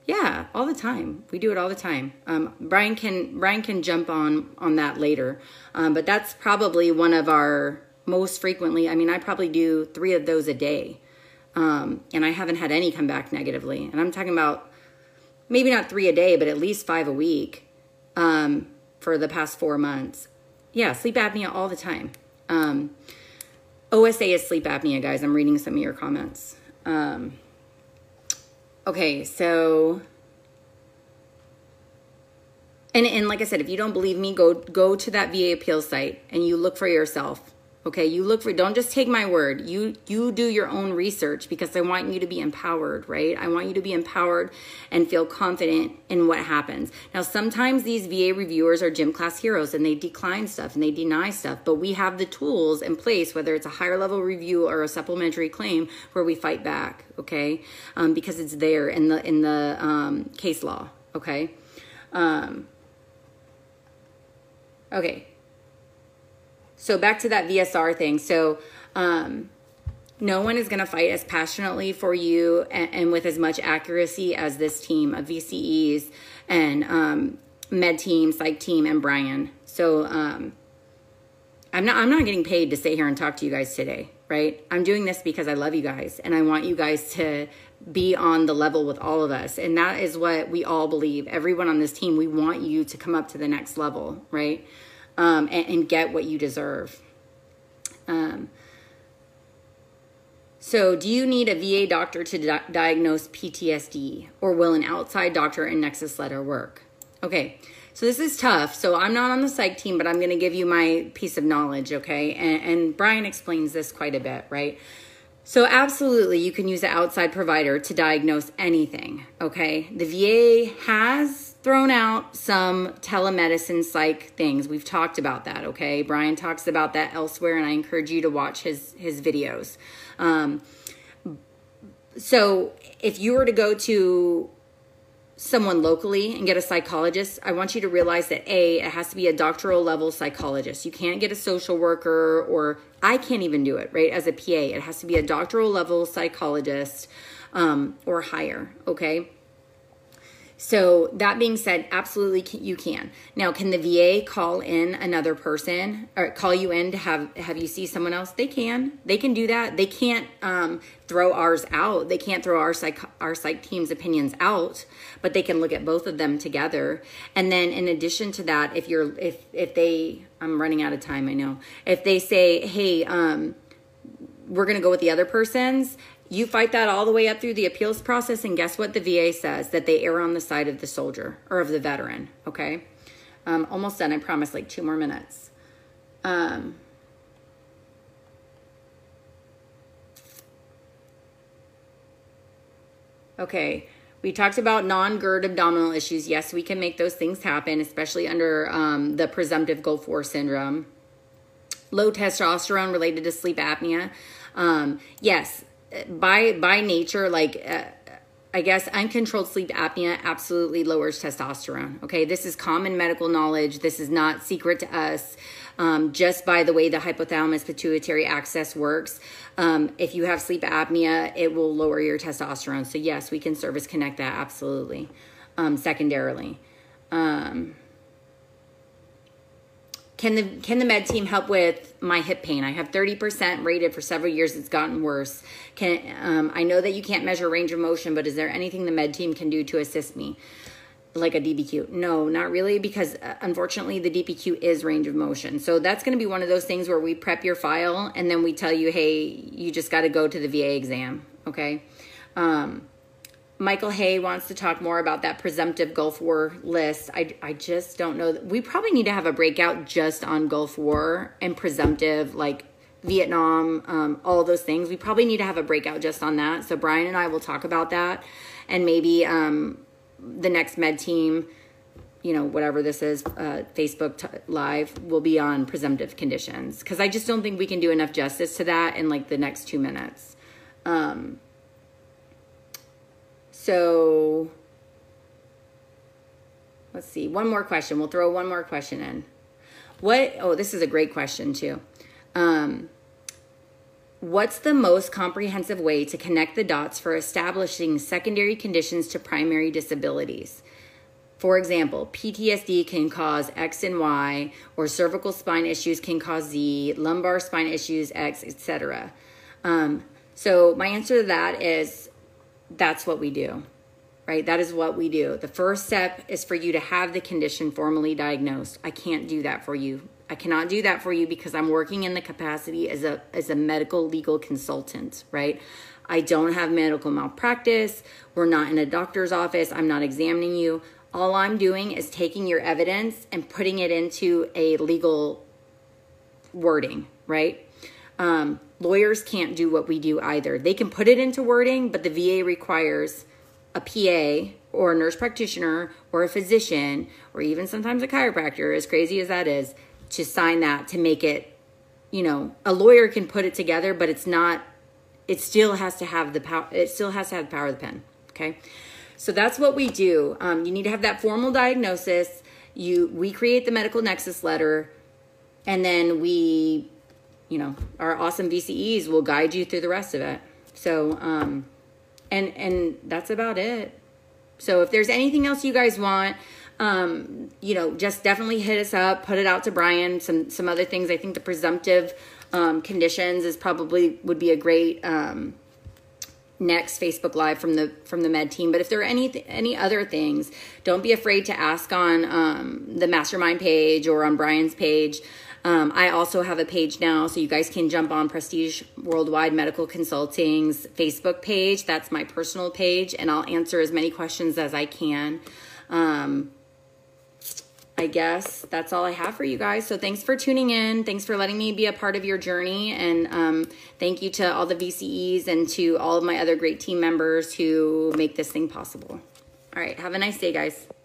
Yeah, all the time. We do it all the time. Um, Brian can Brian can jump on on that later, um, but that's probably one of our most frequently. I mean, I probably do three of those a day. Um, and I haven't had any come back negatively. And I'm talking about maybe not three a day, but at least five a week um, for the past four months. Yeah, sleep apnea all the time. Um, OSA is sleep apnea, guys. I'm reading some of your comments. Um, okay, so. And, and like I said, if you don't believe me, go go to that VA appeal site and you look for yourself Okay, you look for don't just take my word. You you do your own research because I want you to be empowered, right? I want you to be empowered and feel confident in what happens. Now, sometimes these VA reviewers are gym class heroes and they decline stuff and they deny stuff, but we have the tools in place, whether it's a higher level review or a supplementary claim, where we fight back, okay? Um, because it's there in the in the um, case law, okay? Um, okay, so back to that VSR thing. So um, no one is going to fight as passionately for you and, and, with as much accuracy as this team of VCEs and um, med team, psych team, and Brian. So um, I'm not I'm not getting paid to stay here and talk to you guys today. right? I'm doing this because I love you guys and I want you guys to be on the level with all of us. And that is what we all believe. Everyone on this team, we want you to come up to the next level, right? Um, and, and, get what you deserve. Um, so, do you need a VA doctor to di- diagnose PTSD, or will an outside doctor and Nexus letter work? Okay, so this is tough. So, I'm not on the psych team, but I'm going to give you my piece of knowledge, okay? And, and Brian explains this quite a bit, right? So, absolutely, you can use an outside provider to diagnose anything, okay? The VA has thrown out some telemedicine psych things. We've talked about that, okay? Brian talks about that elsewhere, and I encourage you to watch his, his videos. Um, so, if you were to go to someone locally and get a psychologist, I want you to realize that A, it has to be a doctoral level psychologist. You can't get a social worker or I can't even do it, right? As a PA, it has to be a doctoral level psychologist um, or higher, okay? So that being said, absolutely you can. Now, can the VA call in another person or call you in to have have you see someone else? They can. They can do that. They can't um, throw ours out. They can't throw our psych our psych team's opinions out, but they can look at both of them together. And then in addition to that, if you're if if they I'm running out of time, I know. If they say, "Hey, um, we're going to go with the other person's you fight that all the way up through the appeals process, and guess what the VA says? That they err on the side of the soldier or of the veteran, okay? Um, almost done, I promise, like two more minutes. Um, okay, we talked about non GERD abdominal issues. Yes, we can make those things happen, especially under um, the presumptive Gulf War syndrome. Low testosterone related to sleep apnea. Um, yes, by by nature like uh, I guess uncontrolled sleep apnea absolutely lowers testosterone. Okay, this is common medical knowledge. This is not secret to us. Um, just by the way the hypothalamus pituitary axis works, um, if you have sleep apnea, it will lower your testosterone. So yes, we can service connect that absolutely. Um, secondarily, um, can the can the med team help with my hip pain? I have 30% rated for several years. It's gotten worse. Can um, I know that you can't measure range of motion, but is there anything the med team can do to assist me? Like a DBQ? No, not really, because uh, unfortunately the DBQ is range of motion. So that's going to be one of those things where we prep your file and then we tell you, hey, you just got to go to the VA exam. Okay. Um, Michael Hay wants to talk more about that presumptive Gulf War list. I, I just don't know. We probably need to have a breakout just on Gulf War and presumptive, like Vietnam, um, all those things. We probably need to have a breakout just on that. So Brian and I will talk about that, and maybe um, the next med team, you know, whatever this is, uh, Facebook t- Live will be on presumptive conditions because I just don't think we can do enough justice to that in like the next two minutes. Um, so let's see. One more question. We'll throw one more question in. What? Oh, this is a great question too. Um, what's the most comprehensive way to connect the dots for establishing secondary conditions to primary disabilities? For example, PTSD can cause X and Y, or cervical spine issues can cause Z, lumbar spine issues X, etc. Um, so my answer to that is that's what we do, right? That is what we do. The first step is for you to have the condition formally diagnosed. I can't do that for you. I cannot do that for you because I'm working in the capacity as a as a medical legal consultant, right? I don't have medical malpractice. We're not in a doctor's office. I'm not examining you. All I'm doing is taking your evidence and putting it into a legal wording, right? Um, lawyers can't do what we do either. They can put it into wording, but the VA requires a PA or a nurse practitioner or a physician or even sometimes a chiropractor, as crazy as that is, to sign that to make it, you know, a lawyer can put it together, but it's not, it still has to have the power, it still has to have the power of the pen. Okay. So that's what we do. Um, you need to have that formal diagnosis. You, we create the medical nexus letter and then we you know, our awesome VCEs will guide you through the rest of it. So, um, and and that's about it. So if there's anything else you guys want, um, you know, just definitely hit us up, put it out to Brian. Some some other things. I think the presumptive um, conditions is probably would be a great um, next Facebook Live from the from the med team. But if there are any any other things, don't be afraid to ask on um, the mastermind page or on Brian's page. Um, I also have a page now, so you guys can jump on Prestige Worldwide Medical Consulting's Facebook page. That's my personal page, and I'll answer as many questions as I can. Um, I guess that's all I have for you guys. So thanks for tuning in. Thanks for letting me be a part of your journey. And um, thank you to all the VCEs and to all of my other great team members who make this thing possible. All right. Have a nice day, guys.